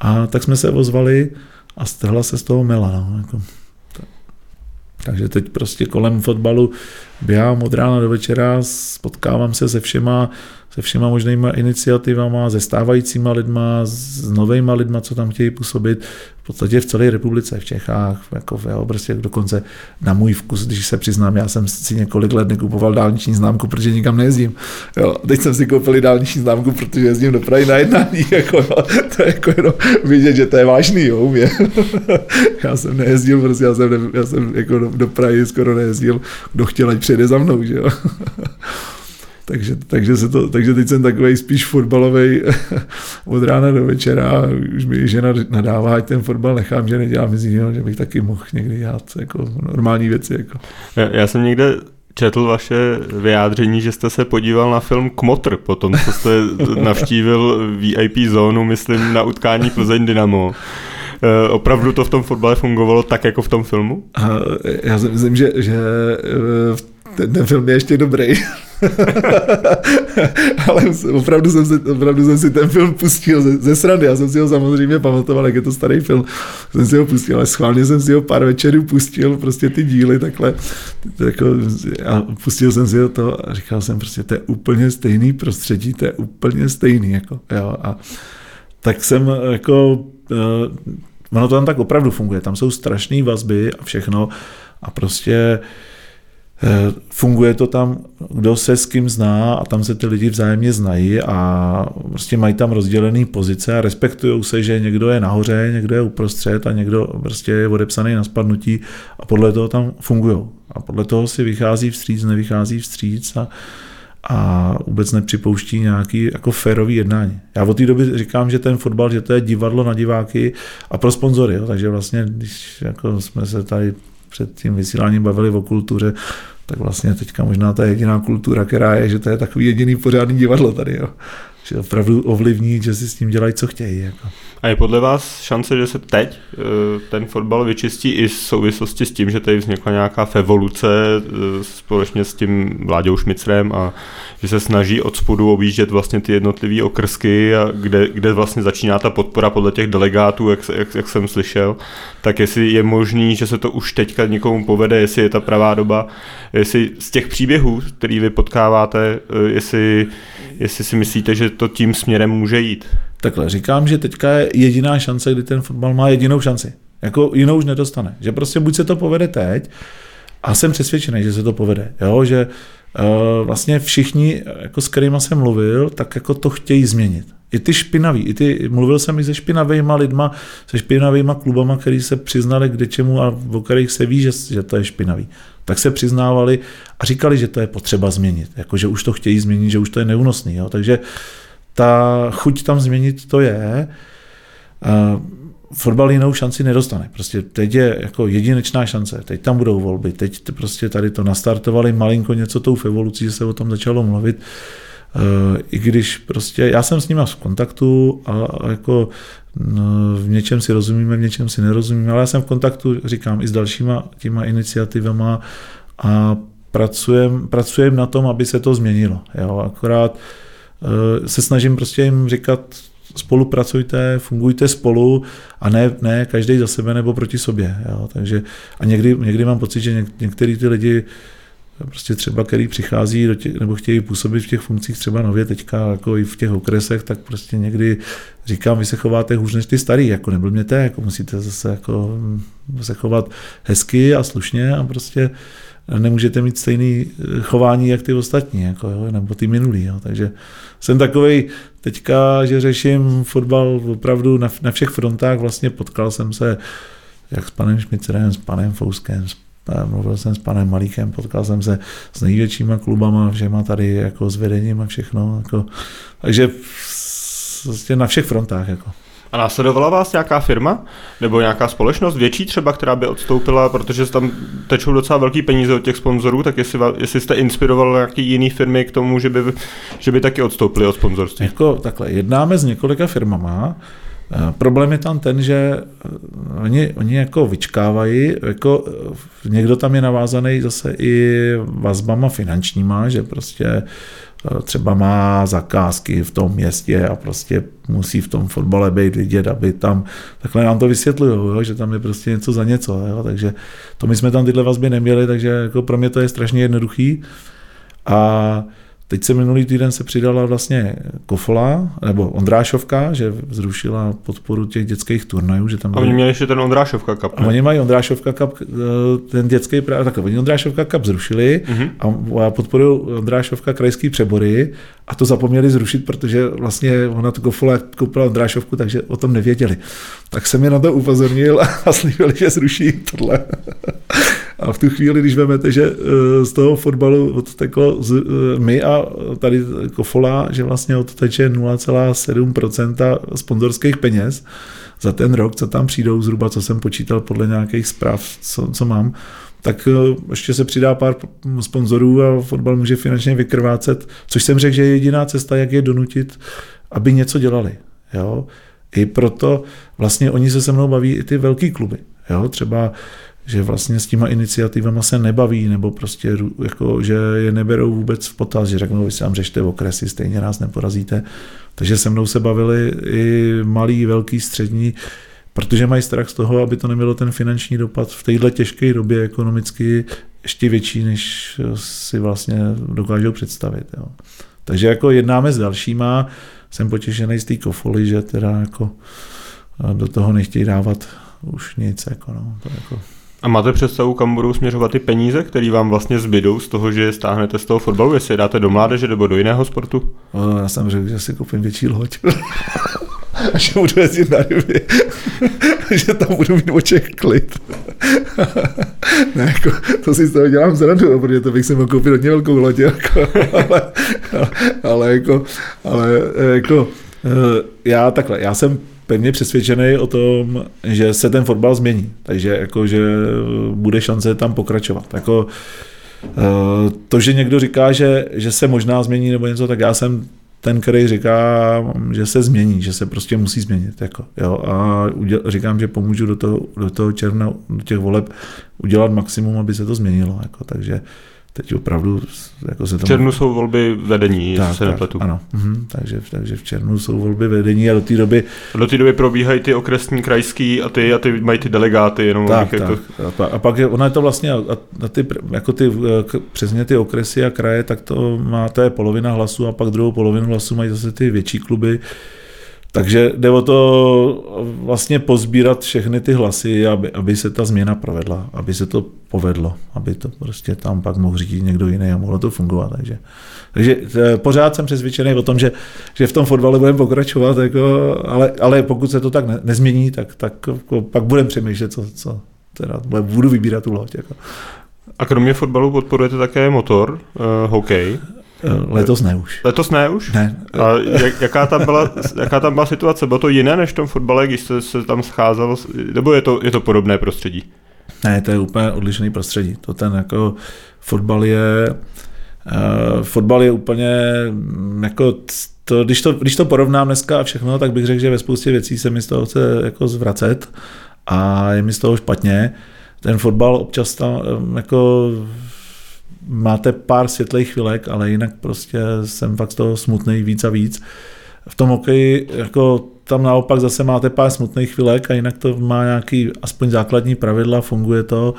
A tak jsme se vozvali a strhla se z toho mela. No, jako. Takže teď prostě kolem fotbalu běhám od rána do večera, spotkávám se se všema se všema možnýma iniciativama, se stávajícíma lidma, s novejma lidma, co tam chtějí působit, v podstatě v celé republice, v Čechách, jako jeho prostě dokonce na můj vkus, když se přiznám, já jsem si několik let nekupoval dálniční známku, protože nikam nejezdím. Jo, teď jsem si koupil dálniční známku, protože jezdím do Prahy na jednání, [LAUGHS] jako, jo, to je jako jenom vidět, že to je vážný, jo, mě. [LAUGHS] já jsem nejezdil, prostě já jsem, ne, já jsem jako do, do Prahy skoro nejezdil, kdo chtěl, ať přijede za mnou, že jo. [LAUGHS] Takže, takže, se to, takže teď jsem takový spíš fotbalový [LAUGHS] od rána do večera. Už mi žena nadává, ať ten fotbal nechám, že nedělám nic jiného, že bych taky mohl někdy dělat jako normální věci. Jako. Já, já jsem někde četl vaše vyjádření, že jste se podíval na film Kmotr, potom co jste [LAUGHS] navštívil VIP zónu, myslím, na utkání Plzeň Dynamo. E, opravdu to v tom fotbale fungovalo tak, jako v tom filmu? A já si myslím, že, že e, ten, ten film je ještě dobrý. [LAUGHS] Ale opravdu jsem, si, opravdu jsem si ten film pustil ze, ze srandy. Já jsem si ho samozřejmě pamatoval, jak je to starý film. Jsem si ho pustil, ale schválně jsem si ho pár večerů pustil, prostě ty díly takhle. Jako, a pustil jsem si ho to a říkal jsem prostě, to je úplně stejný prostředí, to je úplně stejný. Jako, jo, a tak jsem jako, uh, ono to tam tak opravdu funguje. Tam jsou strašné vazby a všechno a prostě uh, Eh, funguje to tam, kdo se s kým zná a tam se ty lidi vzájemně znají a prostě mají tam rozdělené pozice a respektují se, že někdo je nahoře, někdo je uprostřed a někdo prostě je odepsaný na spadnutí a podle toho tam fungují. A podle toho si vychází vstříc, nevychází vstříc a, a vůbec nepřipouští nějaký jako férový jednání. Já od té doby říkám, že ten fotbal, že to je divadlo na diváky a pro sponzory, jo. takže vlastně, když jako jsme se tady před tím vysíláním bavili o kultuře, tak vlastně teďka možná ta jediná kultura, která je, že to je takový jediný pořádný divadlo tady, jo. Že opravdu ovlivní, že si s tím dělají, co chtějí. Jako. A je podle vás šance, že se teď eh, ten fotbal vyčistí i v souvislosti s tím, že tady vznikla nějaká evoluce eh, společně s tím Vláďou Šmicrem a že se snaží od spodu objíždět vlastně ty jednotlivé okrsky, a kde, kde vlastně začíná ta podpora podle těch delegátů, jak, jak, jak jsem slyšel, tak jestli je možný, že se to už teďka někomu povede, jestli je ta pravá doba, jestli z těch příběhů, který vy potkáváte, eh, jestli, jestli si myslíte, že to tím směrem může jít. Takhle, říkám, že teďka je jediná šance, kdy ten fotbal má jedinou šanci. Jako jinou už nedostane. Že prostě buď se to povede teď, a jsem přesvědčený, že se to povede. Jo, že uh, vlastně všichni, jako s kterými jsem mluvil, tak jako to chtějí změnit. I ty špinaví, i ty, mluvil jsem i se špinavými lidma, se špinavými klubama, který se přiznali k něčemu a o kterých se ví, že, že to je špinavý. Tak se přiznávali a říkali, že to je potřeba změnit. Jako, že už to chtějí změnit, že už to je neúnosný. Jo. Takže uh, ta chuť tam změnit to je. Fotbal jinou šanci nedostane. Prostě teď je jako jedinečná šance. Teď tam budou volby. Teď prostě tady to nastartovali malinko něco tou evolucí, že se o tom začalo mluvit. I když prostě, já jsem s nimi v kontaktu a, a jako no, v něčem si rozumíme, v něčem si nerozumíme, ale já jsem v kontaktu, říkám, i s dalšíma těma iniciativama a pracujem, pracujem na tom, aby se to změnilo. Jo? Akorát Eh, se snažím prostě jim říkat, spolupracujte, fungujte spolu a ne, ne každý za sebe nebo proti sobě. Jo. Takže, a někdy, někdy mám pocit, že něk, některý ty lidi prostě třeba, který přichází do těch, nebo chtějí působit v těch funkcích třeba nově teďka, jako i v těch okresech, tak prostě někdy říkám, vy se chováte hůř než ty starý, jako neblbněte, jako musíte zase jako se chovat hezky a slušně a prostě nemůžete mít stejný eh, chování, jak ty ostatní, jako, jo, nebo ty minulý. Jo. Takže jsem takový teďka, že řeším fotbal opravdu na, na všech frontách. Vlastně potkal jsem se jak s panem Šmicerem, s panem Fouskem, s mluvil jsem s panem Malíkem, potkal jsem se s největšíma klubama, všema tady jako s vedením a všechno. Jako, takže vlastně na všech frontách. Jako. A následovala vás nějaká firma nebo nějaká společnost větší třeba, která by odstoupila, protože tam tečou docela velký peníze od těch sponzorů, tak jestli, jestli jste inspiroval nějaký jiný firmy k tomu, že by, že by taky odstoupili od sponzorství? Jako takhle, jednáme s několika firmama, eh, Problém je tam ten, že eh, oni, oni jako vyčkávají, jako eh, někdo tam je navázaný zase i vazbama finančníma, že prostě třeba má zakázky v tom městě a prostě musí v tom fotbale být vidět, aby tam, takhle nám to vysvětlují, že tam je prostě něco za něco, jo, takže to my jsme tam tyhle vazby neměli, takže jako pro mě to je strašně jednoduchý. A Teď se minulý týden se přidala vlastně Kofola, nebo Ondrášovka, že zrušila podporu těch dětských turnajů. Že tam a oni měli ještě ten Ondrášovka Cup. A oni mají Ondrášovka Cup, eh, ten dětský, tak oni Ondrášovka Cup zrušili uh-huh. a podporují Ondrášovka krajský přebory a to zapomněli zrušit, protože vlastně ona to Kofola koupila Ondrášovku, takže o tom nevěděli. Tak jsem je na to upozornil [LAUGHS] a slíbili, že zruší tohle. A v tu chvíli, když vezmete, že eh, z toho fotbalu odteklo z, eh, my a tady Kofola, že vlastně odteče 0,7% sponzorských peněz za ten rok, co tam přijdou zhruba, co jsem počítal podle nějakých zpráv, co, co mám, tak eh, ještě se přidá pár sponzorů a fotbal může finančně vykrvácet, což jsem řekl, že je jediná cesta, jak je donutit, aby něco dělali. Jo? I proto vlastně oni se se mnou baví i ty velký kluby. Jo? Třeba že vlastně s těma iniciativama se nebaví, nebo prostě jako, že je neberou vůbec v potaz, že řeknou, vy si tam řešte okresy, stejně nás neporazíte. Takže se mnou se bavili i malý, velký, střední, protože mají strach z toho, aby to nemělo ten finanční dopad v této těžké době ekonomicky ještě větší, než si vlastně dokážou představit. Jo. Takže jako jednáme s dalšíma, jsem potěšený z té kofoly, že teda jako do toho nechtějí dávat už nic. Jako no, to jako a máte představu, kam budou směřovat ty peníze, které vám vlastně zbydou z toho, že stáhnete z toho fotbalu, jestli je dáte do mládeže nebo do jiného sportu? No, já jsem řekl, že si koupím větší loď. [LAUGHS] a že budu jezdit na ryby. [LAUGHS] že tam budu mít oček klid. [LAUGHS] ne, jako, to si z toho dělám zradu, protože to bych si mohl koupit hodně velkou loď. Jako, ale, ale, ale, jako, ale jako, eh, já takhle, já jsem pevně přesvědčený o tom, že se ten fotbal změní, takže jako, že bude šance tam pokračovat. Jako, eh, to, že někdo říká, že, že se možná změní nebo něco, tak já jsem ten, který říká, že se změní, že se prostě musí změnit. Jako, jo, a uděl, říkám, že pomůžu do toho, do toho června, do těch voleb udělat maximum, aby se to změnilo. Jako, takže teď opravdu jako se tomu... V červnu jsou volby vedení, tak, se tak, nepletu. Ano, mhm, takže, takže v červnu jsou volby vedení a do té doby... A do té doby probíhají ty okresní, krajský a ty, a ty mají ty delegáty jenom. Tak, tak. Jako... A pak je, ona je to vlastně, a, a ty, jako ty, přesně ty okresy a kraje, tak to má, to je polovina hlasů a pak druhou polovinu hlasů mají zase ty větší kluby, takže jde o to vlastně pozbírat všechny ty hlasy, aby, aby se ta změna provedla, aby se to povedlo, aby to prostě tam pak mohl říct někdo jiný a mohlo to fungovat. Takže, takže eh, pořád jsem přesvědčený o tom, že, že v tom fotbale budeme pokračovat, jako, ale, ale pokud se to tak ne, nezmění, tak, tak jako, pak budeme přemýšlet, co, co teda budu vybírat tu loď. Jako. A kromě fotbalu podporujete také motor, uh, hokej. Eh, letos ne už. Letos ne už? Ne. A jak, jaká, tam byla, jaká tam byla situace? Bylo to jiné než v tom fotbale, když jste se tam scházel? Nebo je to, je to podobné prostředí? Ne, to je úplně odlišný prostředí. To ten jako fotbal je uh, fotbal je úplně mm, jako to, když, to, když to porovnám dneska a všechno, tak bych řekl, že ve spoustě věcí se mi z toho chce jako zvracet a je mi z toho špatně. Ten fotbal občas tam jako máte pár světlých chvilek, ale jinak prostě jsem fakt z toho smutný víc a víc. V tom hokeji jako tam naopak zase máte pár smutných chvilek a jinak to má nějaký aspoň základní pravidla, funguje to.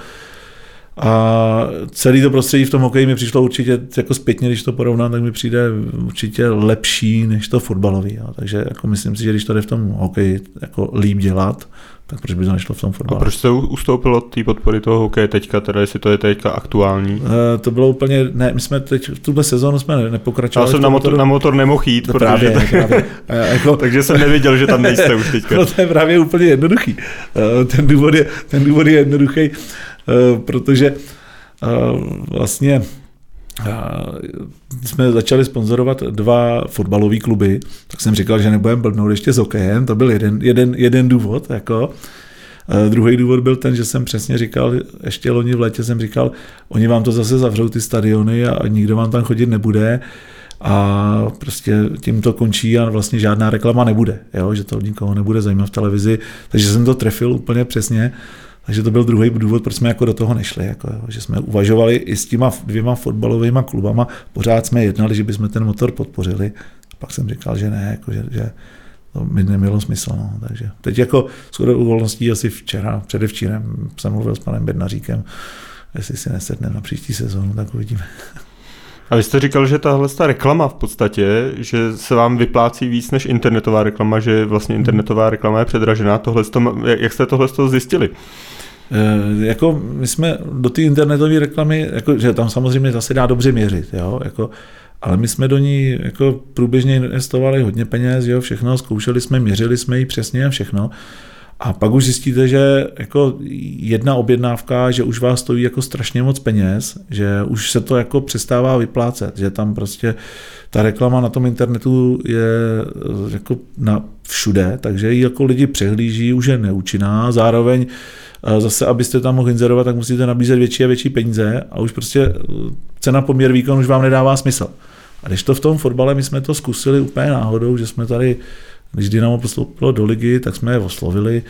A celý to prostředí v tom hokeji mi přišlo určitě jako zpětně, když to porovnám, tak mi přijde určitě lepší než to fotbalový. Jo. Takže jako myslím si, že když to jde v tom hokeji jako líp dělat, tak proč by to nešlo v tom fotbale? A proč jste ustoupil od té podpory toho hokeje teďka, teda jestli to je teďka aktuální? Uh, to bylo úplně, ne, my jsme teď v tuhle sezónu jsme nepokračovali. Já jsem na motor, na motor nemohl jít, to právě, tak, právě. jako, [LAUGHS] takže jsem nevěděl, že tam nejste už teďka. [LAUGHS] no, to je právě úplně jednoduchý. Uh, ten důvod je, ten důvod je jednoduchý. Protože vlastně jsme začali sponzorovat dva fotbalové kluby, tak jsem říkal, že nebudeme blbnout ještě s hokejem, to byl jeden, jeden, jeden důvod. Jako. Druhý důvod byl ten, že jsem přesně říkal, ještě loni v létě jsem říkal, oni vám to zase zavřou ty stadiony a nikdo vám tam chodit nebude a prostě tím to končí a vlastně žádná reklama nebude, jo? že to nikoho nebude zajímat v televizi, takže jsem to trefil úplně přesně. Takže to byl druhý důvod, proč jsme jako do toho nešli. Jako, že jsme uvažovali i s těma dvěma fotbalovými klubama, pořád jsme jednali, že bychom ten motor podpořili. A pak jsem říkal, že ne, jako, že, že to mi nemělo smysl. No. Takže teď jako shodou uvolností asi včera, předevčírem jsem mluvil s panem Bednaříkem, jestli si nesedne na příští sezónu, tak uvidíme. A vy jste říkal, že tahle ta reklama v podstatě, že se vám vyplácí víc než internetová reklama, že vlastně internetová reklama je předražená. Tohle, jak jste tohle zjistili? E, jako my jsme do té internetové reklamy, jako, že tam samozřejmě zase dá dobře měřit, jo, jako, ale my jsme do ní jako průběžně investovali hodně peněz, jo, všechno, zkoušeli jsme, měřili jsme ji přesně a všechno. A pak už zjistíte, že jako jedna objednávka, že už vás stojí jako strašně moc peněz, že už se to jako přestává vyplácet, že tam prostě ta reklama na tom internetu je jako na všude, takže ji jako lidi přehlíží, už je neúčinná, zároveň zase, abyste tam mohli inzerovat, tak musíte nabízet větší a větší peníze a už prostě cena poměr výkon už vám nedává smysl. A když to v tom fotbale, my jsme to zkusili úplně náhodou, že jsme tady když Dynamo postoupilo do ligy, tak jsme je oslovili,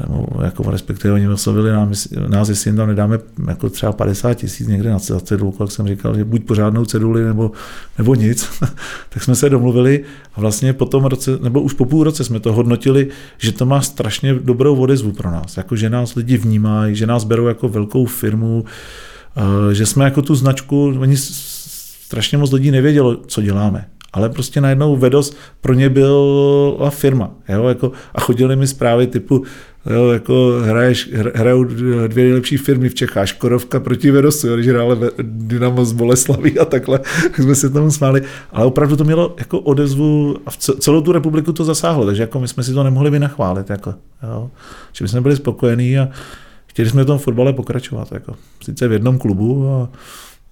nebo jako respektive oni oslovili nás, nás, jestli jim tam nedáme jako třeba 50 tisíc někde na cedulku, jak jsem říkal, že buď pořádnou ceduli nebo, nebo nic, [LAUGHS] tak jsme se domluvili a vlastně po tom roce, nebo už po půl roce jsme to hodnotili, že to má strašně dobrou odezvu pro nás, jako že nás lidi vnímají, že nás berou jako velkou firmu, že jsme jako tu značku, oni strašně moc lidí nevědělo, co děláme ale prostě najednou Vedos pro ně byla firma. Jo, jako, a chodili mi zprávy typu, jo, jako hraješ, hrajou dvě nejlepší firmy v Čechách, Škodovka proti Vedosu, když hráli Dynamo z Boleslaví a takhle, tak [LAUGHS] jsme se tomu smáli, ale opravdu to mělo jako odezvu a v celou tu republiku to zasáhlo, takže jako my jsme si to nemohli vynachválit, jako, jo. že my jsme byli spokojení a chtěli jsme v tom fotbale pokračovat, jako, sice v jednom klubu a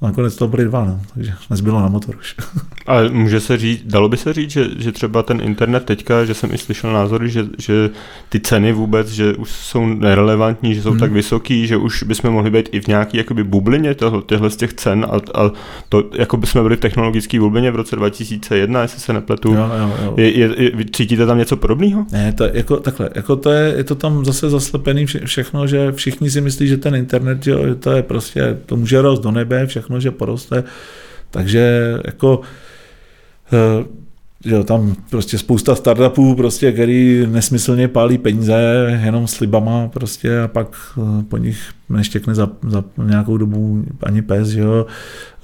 nakonec to byly dva, no, takže nezbylo na motor už. [LAUGHS] Ale může se říct, dalo by se říct, že, že třeba ten internet teďka, že jsem i slyšel názory, že, že ty ceny vůbec, že už jsou nerelevantní, že jsou hmm. tak vysoký, že už bychom mohli být i v nějaký jakoby bublině toho, těchto z těch cen a, a to, jako bychom byli v technologické bublině v roce 2001, jestli se nepletu. Jo, jo, jo. Je, je, je, cítíte tam něco podobného? Ne, to, jako takhle, jako to je, je to tam zase zaslepený vše, všechno, že všichni si myslí, že ten internet, jo, to je prostě, to může rost do nebe, všechno, že poroste, takže jako jo, tam prostě spousta startupů, prostě, který nesmyslně pálí peníze jenom slibama prostě a pak eh, po nich neštěkne za, za nějakou dobu ani pes, jo.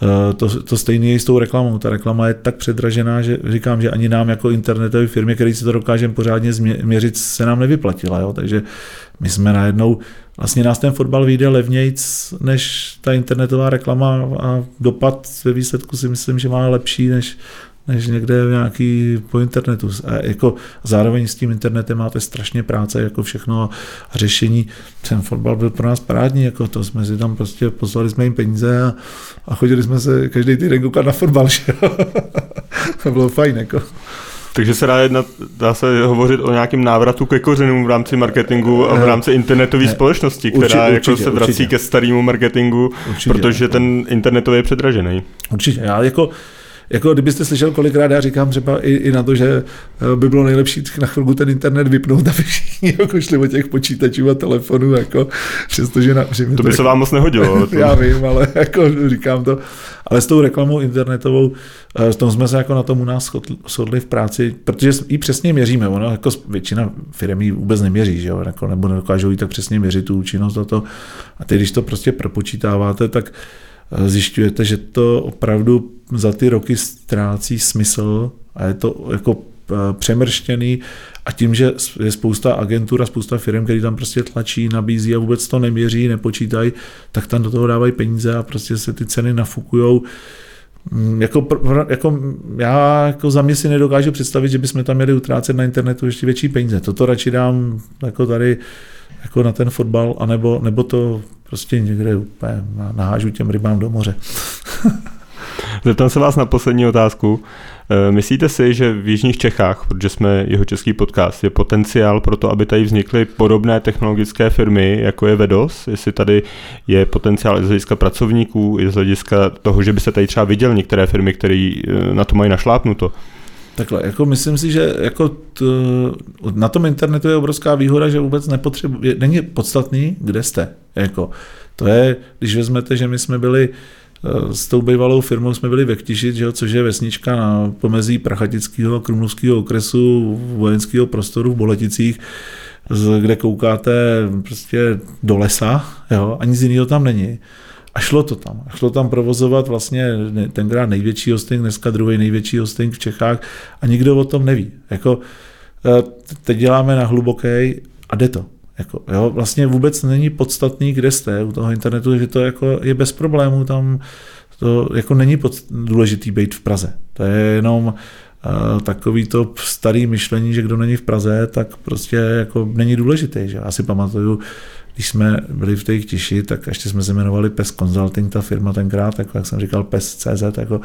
Eh, to, to stejné je s tou reklamou. Ta reklama je tak předražená, že říkám, že ani nám jako internetové firmy, který si to dokážeme pořádně změřit, se nám nevyplatila. Jo. Takže my jsme najednou, vlastně nás ten fotbal vyjde levnějc než ta internetová reklama a dopad ve výsledku si myslím, že má lepší než, než někde nějaký po internetu. A jako zároveň s tím internetem máte strašně práce, jako všechno a řešení. Ten fotbal byl pro nás parádní, jako to jsme si tam prostě poslali jsme jim peníze a, a chodili jsme se každý týden koukat na fotbal, [LAUGHS] že to bylo fajn, jako. Takže se dá, jedna, dá se hovořit o nějakém návratu ke kořenům v rámci marketingu a v rámci internetové společnosti, která určitě, jako se vrací určitě. ke starému marketingu, určitě, protože ten internetový je předražený. Určitě. Já jako jako kdybyste slyšel kolikrát, já říkám třeba i, i na to, že eh, by bylo nejlepší na chvilku ten internet vypnout, [LAUGHS] aby všichni jako šli od těch počítačů a telefonů, jako, přestože na, že to, by to se vám moc nehodilo. [LAUGHS] já vím, ale [LAUGHS] jako říkám to. Ale s tou reklamou internetovou, eh, s tom jsme se jako na tom u nás shodli v práci, protože ji přesně měříme. Ono jako většina firm ji vůbec neměří, že jo? Jako, nebo nedokážou jí tak přesně měřit tu účinnost a to. A teď, když to prostě propočítáváte, tak zjišťujete, že to opravdu za ty roky ztrácí smysl a je to jako eh, přemrštěný a tím, že je spousta agentur a spousta firm, který tam prostě tlačí, nabízí a vůbec to neměří, nepočítají, tak tam do toho dávají peníze a prostě se ty ceny nafukujou. Mm, jako, jako já jako za mě si nedokážu představit, že bychom tam měli utrácet na internetu ještě větší peníze. Toto radši dám jako tady jako na ten fotbal, anebo, nebo to prostě někde úplně nahážu těm rybám do moře. [LAUGHS] Zeptám se vás na poslední otázku. Eh, myslíte si, že v Jižních Čechách, protože jsme jeho český podcast, je potenciál pro to, aby tady vznikly podobné technologické firmy, jako je Vedos? Jestli tady je potenciál i z hlediska pracovníků, i z hlediska toho, že by se tady třeba viděl některé firmy, které eh, na to mají našlápnuto? Takhle, jako myslím si, že jako t, na tom internetu je obrovská výhoda, že vůbec nepotřebuje, není podstatný, kde jste. Jako, to je, když vezmete, že my jsme byli Eh, s tou bývalou firmou jsme byli ve Ktišit, že jo, což je vesnička na pomezí Prachatického a Krumlovského okresu vojenského prostoru v Boleticích, kde koukáte prostě do lesa, jo, a nic jiného tam není. A šlo to tam. Šlo tam provozovat vlastně tenkrát největší hosting, dneska druhý největší hosting v Čechách a nikdo o tom neví. Jako, eh, teď děláme na hluboký a jde to. Jako, jo, vlastně vůbec není podstatný, kde jste u toho internetu, že to jako je bez problémů, tam to jako není pod, důležitý být v Praze. To je jenom uh, takový to starý myšlení, že kdo není v Praze, tak prostě jako není důležitý. Že? Já si pamatuju, když jsme byli v té tiši, tak ještě jsme se jmenovali PES Consulting, ta firma tenkrát, jako jak jsem říkal, PES.cz, jako,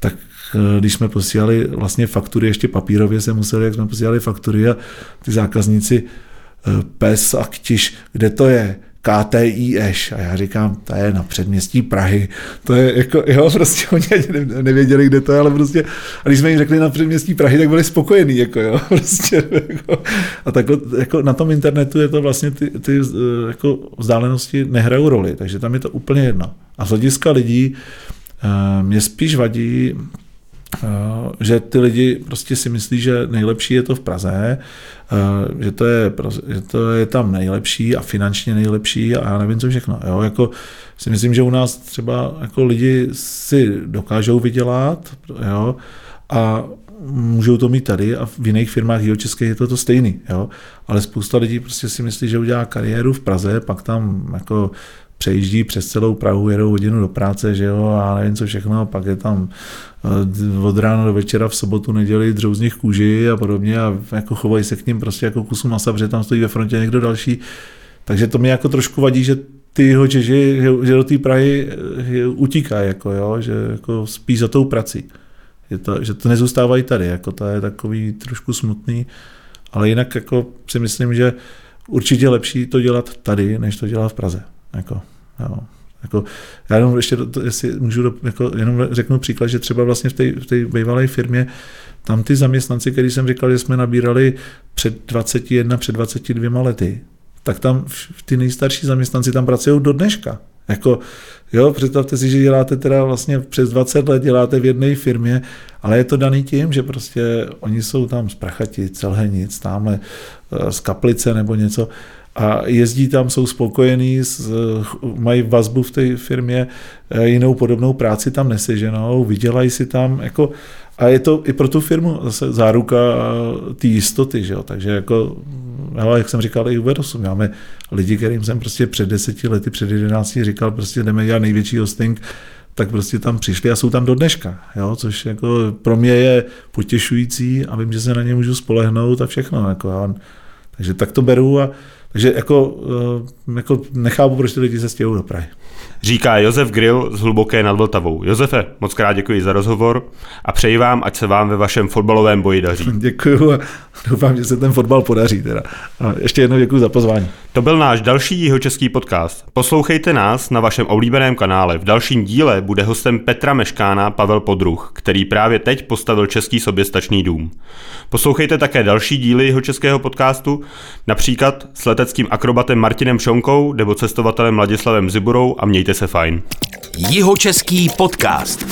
tak eh, když jsme posílali vlastně faktury, ještě papírově se museli, jak jsme posílali faktury a ty zákazníci Eh, pes a ktiš, kde to je? KTIŠ. A já říkám, to je na předměstí Prahy. To je jako, jo, [LAUGHS] prostě oni nevěděli, kde to je, ale prostě, a když jsme jim řekli na předměstí Prahy, tak byli spokojení, jako jo, [LAUGHS] prostě, jako, a takhle, jako na tom internetu je to vlastně ty, ty eh, jako vzdálenosti nehrajou roli, takže tam je to úplně jedno. A z hlediska lidí eh, mě spíš vadí že ty lidi prostě si myslí, že nejlepší je to v Praze, eh, že to je, že to je tam nejlepší a finančně nejlepší a já nevím co všechno. Jo? Jako si myslím, že u nás třeba jako lidi si dokážou vydělat jo? a můžou to mít tady a v jiných firmách jeho české je to to stejný, jo? ale spousta lidí prostě si myslí, že udělá kariéru v Praze, pak tam jako přejíždí přes celou Prahu, jedou hodinu do práce, že jo, a nevím co všechno, a pak je tam eh, od rána do večera v sobotu, neděli drou z nich kůži a podobně a jako chovají se k ním prostě jako kusu masa, protože tam stojí ve frontě někdo další. Takže to mi jako trošku vadí, že ty jeho Češi, že do té Prahy eh, utíkají, jako, jo, že jako spí za tou prací. Je to, že to nezůstávají tady, jako to je takový trošku smutný, ale jinak jako si myslím, že určitě lepší to dělat tady, než to dělat v Praze. Jako, jo. Jako, já jenom ještě, jestli můžu, jako, jenom řeknu příklad, že třeba vlastně v té v té bývalé firmě tam ty zaměstnanci, který jsem říkal, že jsme nabírali před 21, před 22 lety, tak tam ty nejstarší zaměstnanci tam pracují do dneška. Jako, jo, představte si, že děláte teda vlastně přes 20 let, děláte v jedné firmě, ale je to daný tím, že prostě oni jsou tam z Prachati, Celhenic, tamhle eh, z Kaplice nebo něco a jezdí tam, jsou spokojení, mají vazbu v té firmě, eh, jinou podobnou práci tam neseženou, vydělají si tam, jako, a je to i pro tu firmu zase záruka té jistoty, že jo? takže jako, ale jak jsem říkal i u Vedosu, máme lidi, kterým jsem prostě před deseti lety, před jedenácti říkal, prostě jdeme dělat největší hosting, tak prostě tam přišli a jsou tam do dneška, jo? což jako pro mě je potěšující a vím, že se na ně můžu spolehnout a všechno. Jako, já, takže tak to beru a takže jako, eh, jako nechápu, proč ty lidi se stěhují do Prahy. Říká Josef Grill z Hluboké nad Vltavou. Josefe, moc krát děkuji za rozhovor a přeji vám, ať se vám ve vašem fotbalovém boji daří. [LAUGHS] Děkuji a [LAUGHS] doufám, že se ten fotbal podaří. Teda. A ještě jednou děkuji za pozvání. To byl náš další jihočeský podcast. Poslouchejte nás na vašem oblíbeném kanále. V dalším díle bude hostem Petra Meškána Pavel Podruh, který právě teď postavil český soběstačný dům. Poslouchejte také další díly jeho českého podcastu, například s leteckým akrobatem Martinem Šonkou nebo cestovatelem Ladislavem Ziburou a mějte se fajn. Jihočeský podcast.